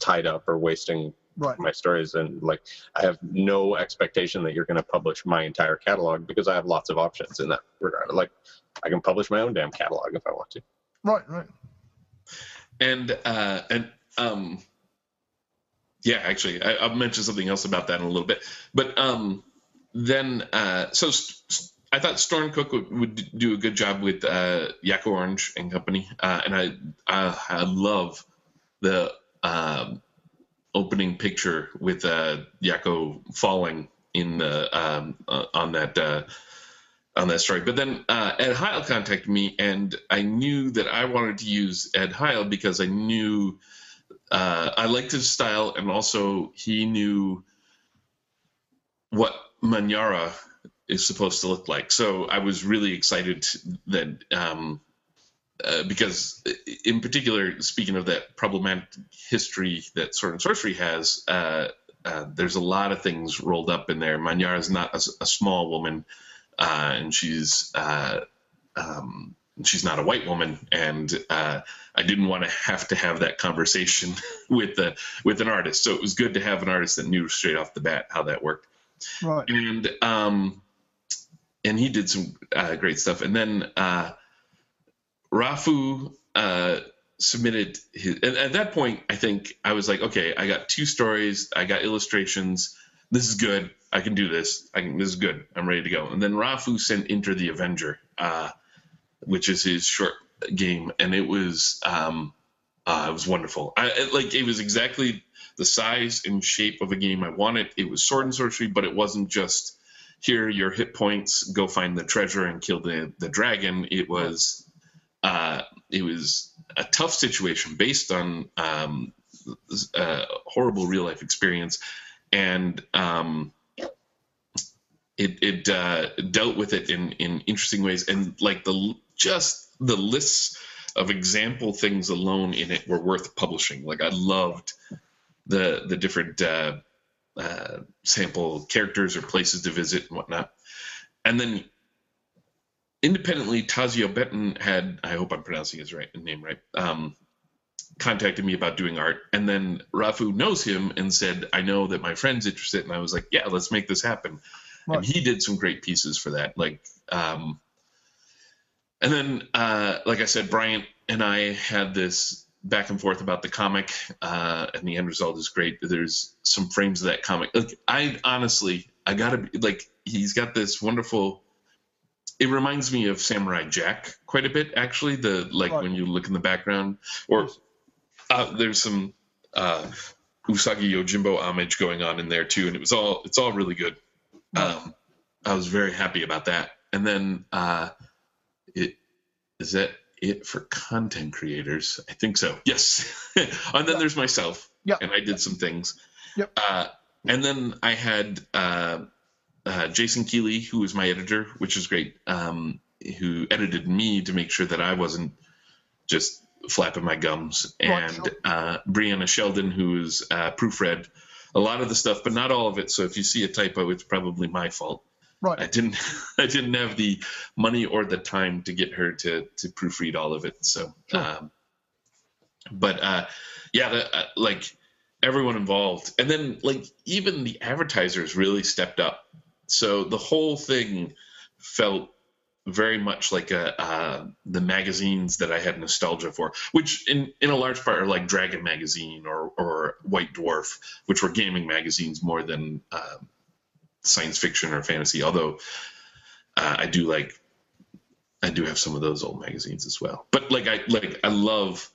tied up or wasting Right. my stories, and like I have no expectation that you're going to publish my entire catalog because I have lots of options in that regard. Like I can publish my own damn catalog if I want to. Right. Right. And uh and um yeah actually I, i'll mention something else about that in a little bit. But um then uh so st- i thought storm cook would, would do a good job with uh orange and company. Uh and i i, I love the um opening picture with uh yakko falling in the um uh, on that uh on that story. But then uh, Ed Heil contacted me, and I knew that I wanted to use Ed Heil because I knew uh, I liked his style, and also he knew what Manjara is supposed to look like. So I was really excited that um, uh, because, in particular, speaking of that problematic history that Sword and Sorcery has. Uh, uh, there's a lot of things rolled up in there. Manjara is not a, a small woman uh, and she's uh, um, she's not a white woman, and uh, I didn't want to have to have that conversation with the with an artist. So it was good to have an artist that knew straight off the bat how that worked, Right. and um, and he did some uh, great stuff. And then uh, Rafu uh, submitted his. And at that point, I think I was like, okay, I got two stories, I got illustrations. This is good. I can do this. I can. This is good. I'm ready to go. And then Rafu sent Enter the Avenger, uh, which is his short game, and it was um, uh, it was wonderful. I it, like it was exactly the size and shape of a game I wanted. It was sword and sorcery, but it wasn't just here your hit points, go find the treasure and kill the the dragon. It was uh, it was a tough situation based on um, a horrible real life experience, and um, it it uh, dealt with it in in interesting ways, and like the just the lists of example things alone in it were worth publishing. Like I loved the the different uh, uh, sample characters or places to visit and whatnot, and then independently, Tazio Benton had I hope I'm pronouncing his right name right. Um, contacted me about doing art and then rafu knows him and said i know that my friend's interested and i was like yeah let's make this happen Right. and he did some great pieces for that like um and then uh like i said bryant and i had this back and forth about the comic uh and the end result is great there's some frames of that comic like i honestly i gotta be like he's got this wonderful it reminds me of samurai jack quite a bit actually the like Right. when you look in the background or uh, there's some uh, Usagi Yojimbo homage going on in there too, and it was all it's all really good. Um, I was very happy about that. And then uh, it is that it for content creators? I think so. Yes. and then there's myself. Yeah. And I did some things. Yep. Uh, and then I had uh, uh, Jason Keeley, who was my editor, which was great. Um, who edited me to make sure that I wasn't just flapping my gums, and uh, Brianna Sheldon, who is uh, proofread a lot of the stuff, but not all of it. So if you see a typo, it's probably my fault. Right. I didn't I didn't have the money or the time to get her to to proofread all of it. So, Sure. um, but uh, yeah, the, uh, like everyone involved, and then like even the advertisers really stepped up. So the whole thing felt very much like a, uh, the magazines that I had nostalgia for, which in, in a large part are like Dragon Magazine or, or White Dwarf, which were gaming magazines more than um science fiction or fantasy. Although uh, I do like, I do have some of those old magazines as well. But like I like I love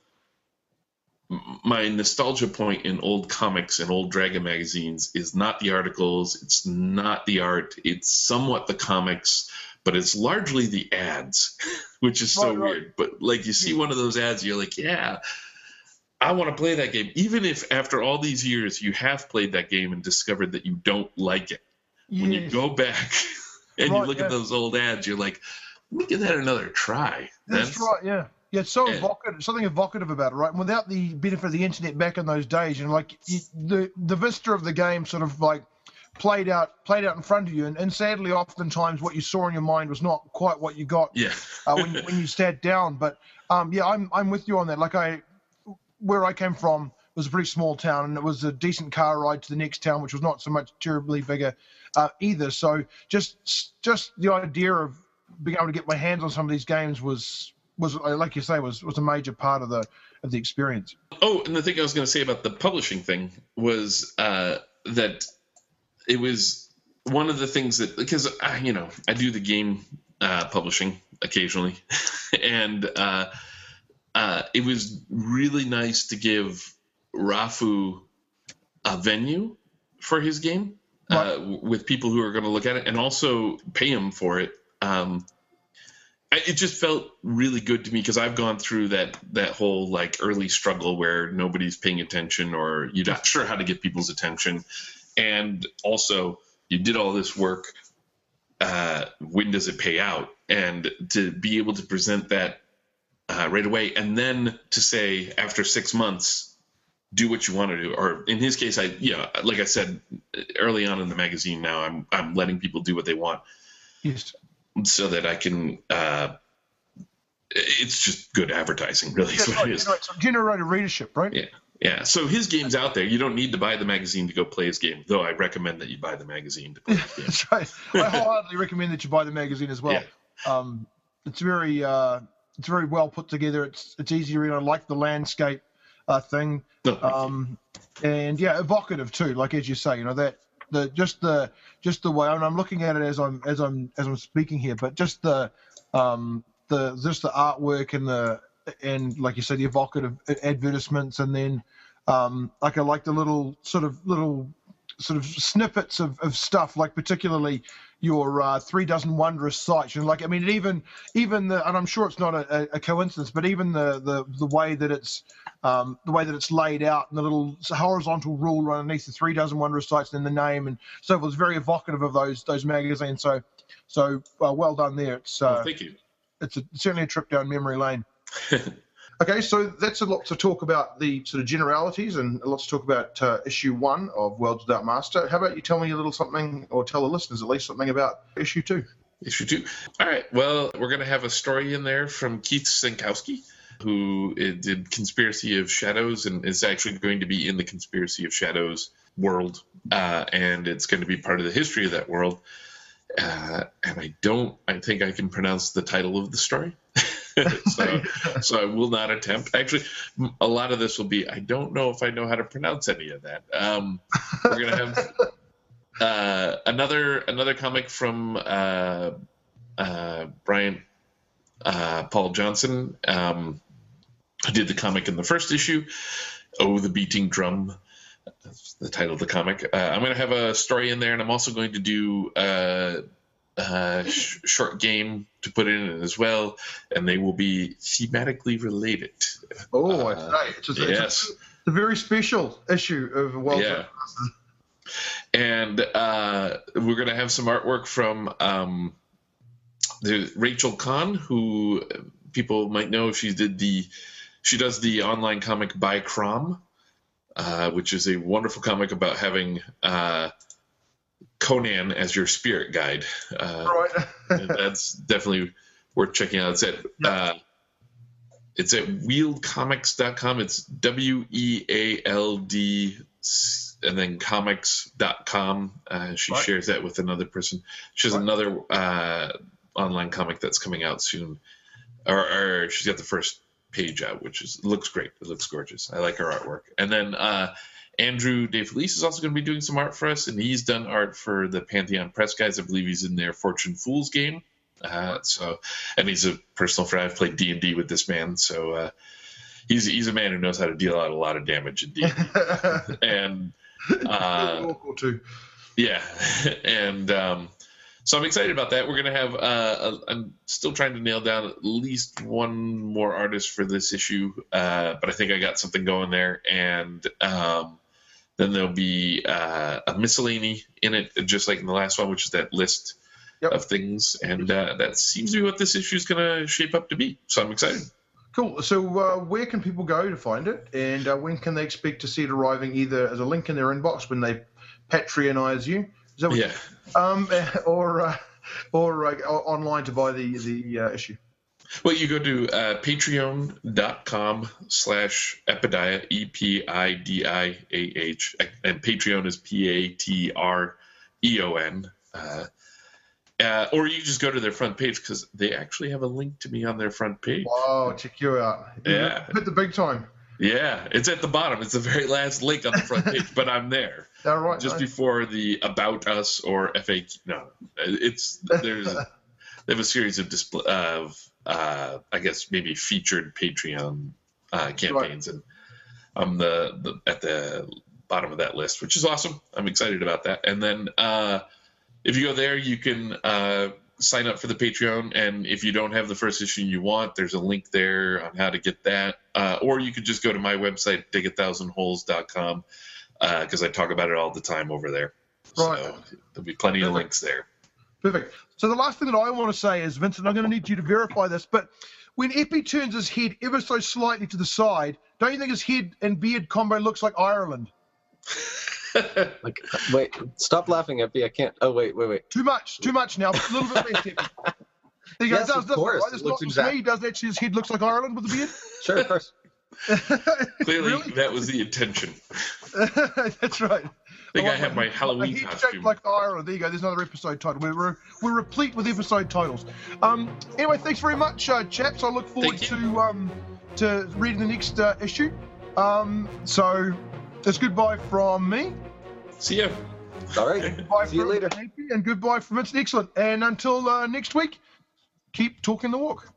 my nostalgia point in old comics and old Dragon magazines is not the articles, it's not the art, it's somewhat the comics, but it's largely the ads, which is so Right, right. weird. But like you see one of those ads, you're like, yeah, I want to play that game. Even if after all these years you have played that game and discovered that you don't like it, when you go back and you look yeah. at those old ads, you're like, let me give that another try. That's right. Yeah. Yeah, it's so And- evocative, something evocative about it, right? And without the benefit of the internet back in those days, you know, like the the vista of the game sort of like played out played out in front of you, and, and sadly, oftentimes what you saw in your mind was not quite what you got Yeah. uh, when, you- when you sat down. But um, yeah, I'm I'm with you on that. Like I, where I came from was a pretty small town, and it was a decent car ride to the next town, which was not so much terribly bigger uh, either. So just just the idea of being able to get my hands on some of these games was was like you say was was a major part of the of the experience. Oh, and the thing I was going to say about the publishing thing was uh, that it was one of the things that because uh, you know I do the game uh, publishing occasionally, and uh, uh, it was really nice to give Rafu a venue for his game uh, with people who are going to look at it and also pay him for it. Um, it just felt really good to me because I've gone through that that whole like early struggle where nobody's paying attention or you're not sure how to get people's attention, and also you did all this work. Uh, when does it pay out? And to be able to present that uh, right away, and then to say after six months, do what you want to do. Or in his case, I yeah, like I said early on in the magazine. Now I'm I'm letting people do what they want Yes. so that I can. Uh, it's just good advertising, really. Is what it is. right, so generated readership, right? Yeah. Yeah. So his game's out there. You don't need to buy the magazine to go play his game, though. I recommend that you buy the magazine to play his game. That's right. I wholeheartedly recommend that you buy the magazine as well. Yeah. Um, it's very uh, it's very well put together. It's it's easy to read. I like the landscape uh, thing. No, um, and yeah, evocative too. Like as you say, you know that the just the just the way. And I'm looking at it as I'm as I'm as I'm speaking here, but just the um, the just the artwork and the and like you said, the evocative advertisements, and then um, like I like the little sort of little sort of snippets of, of stuff, like particularly your uh, three dozen wondrous sights. Know, like I mean, even even the and I'm sure it's not a, a coincidence, but even the the the way that it's um, the way that it's laid out and the little horizontal rule underneath the three dozen wondrous sights and the name and so it was very evocative of those those magazines. So so uh, well done there. It's uh, thank you. it's a, certainly a trip down memory lane. okay, so that's a lot to talk about the sort of generalities and a lot to talk about uh, issue one of Worlds Without Master. How about you tell me a little something, or tell the listeners at least something about issue two? Issue two. All right. Well, we're going to have a story in there from Keith Senkowski, who uh, did Conspiracy of Shadows and is actually going to be in the Conspiracy of Shadows world. Uh, and it's going to be part of the history of that world. Uh, and I don't, I think I can pronounce the title of the story. so, so I will not attempt. Actually, a lot of this will be, I don't know if I know how to pronounce any of that. Um, we're going to have uh, another another comic from uh, uh, Bryant uh, Paul Johnson. Um, who did the comic in the first issue. Oh, the beating drum. That's the title of the comic. Uh, I'm going to have a story in there, and I'm also going to do uh, sh- short game to put in it as well, and they will be thematically related. Oh, I Uh, say it's, a, yes. a very special issue of Worlds Yeah. And uh, we're going to have some artwork from um, the Rachel Kahn, who people might know. She did the she does the online comic by Crom, uh, which is a wonderful comic about having uh, Conan as your spirit guide. Uh, Right. that's definitely worth checking out. It's at uh, it's at wealdcomics.com. It's W E A L D and then comics.com. Uh, she Right. shares that with another person. She has Right. another uh, online comic that's coming out soon. Or, or she's got the first page out, which is looks great. It looks gorgeous. I like her artwork. And then uh, Andrew DeFelice is also going to be doing some art for us, and he's done art for the Pantheon Press guys. I believe he's in their Fortune's Fool game. Uh, so, and he's a personal friend. I've played D and D with this man, so uh, he's he's a man who knows how to deal out a lot of damage in D. and uh, too. yeah, and um, so I'm excited about that. We're gonna have. Uh, a, I'm still trying to nail down at least one more artist for this issue, uh, but I think I got something going there. And um, then there'll be uh, a miscellany in it, just like in the last one, which is that list Yep. of things. And uh, that seems to be what this issue is gonna shape up to be. So I'm excited. Cool. So, uh, where can people go to find it, and uh, when can they expect to see it arriving? Either as a link in their inbox when they patronize you, is that what Yeah. um, or uh, or uh, online to buy the the uh, issue. Well, you go to uh, patreon.com slash Epidiah, E P I D I A H, and Patreon is P A T R E O N. Uh, uh, or you just go to their front page because they actually have a link to me on their front page. Wow, check you out. Yeah. hit the big time. Yeah, it's at the bottom. It's the very last link on the front page, but I'm there All right. just nice. before the about us or FAQ. No, it's there's they have a series of display of uh, I guess maybe featured Patreon uh, campaigns, and I'm the, the at the bottom of that list, which is awesome. I'm excited about that. And then uh, if you go there, you can uh, sign up for the Patreon, and if you don't have the first issue you want, there's a link there on how to get that, uh, or you could just go to my website digathousandholes.com because I talk about it all the time over there. Right. So there'll be plenty of links there. Perfect. So the last thing that I want to say is, Vincent, I'm going to need you to verify this, but when Epi turns his head ever so slightly to the side, don't you think his head and beard combo looks like Ireland? Like, wait, stop laughing at me. I can't. Oh, wait, wait, wait. Too much, too much now. A little bit less. Epi. There you. Yes, it does, of doesn't it, course. right? It It's looks not just exact- me. Doesn't actually his head looks like Ireland with the beard? Sure, of course. Clearly, Really? that was the intention. That's right. I think I have my Halloween a head costume. shaped like Ireland. There you go. There's another episode title. We're, we're, we're replete with episode titles. Um, anyway, thanks very much, uh, chaps. I look forward to um, to reading the next uh, issue. Um, so it's goodbye from me. See ya. All right. Goodbye See you later. And goodbye from Vincent. Excellent. And until uh, next week, keep talking the walk.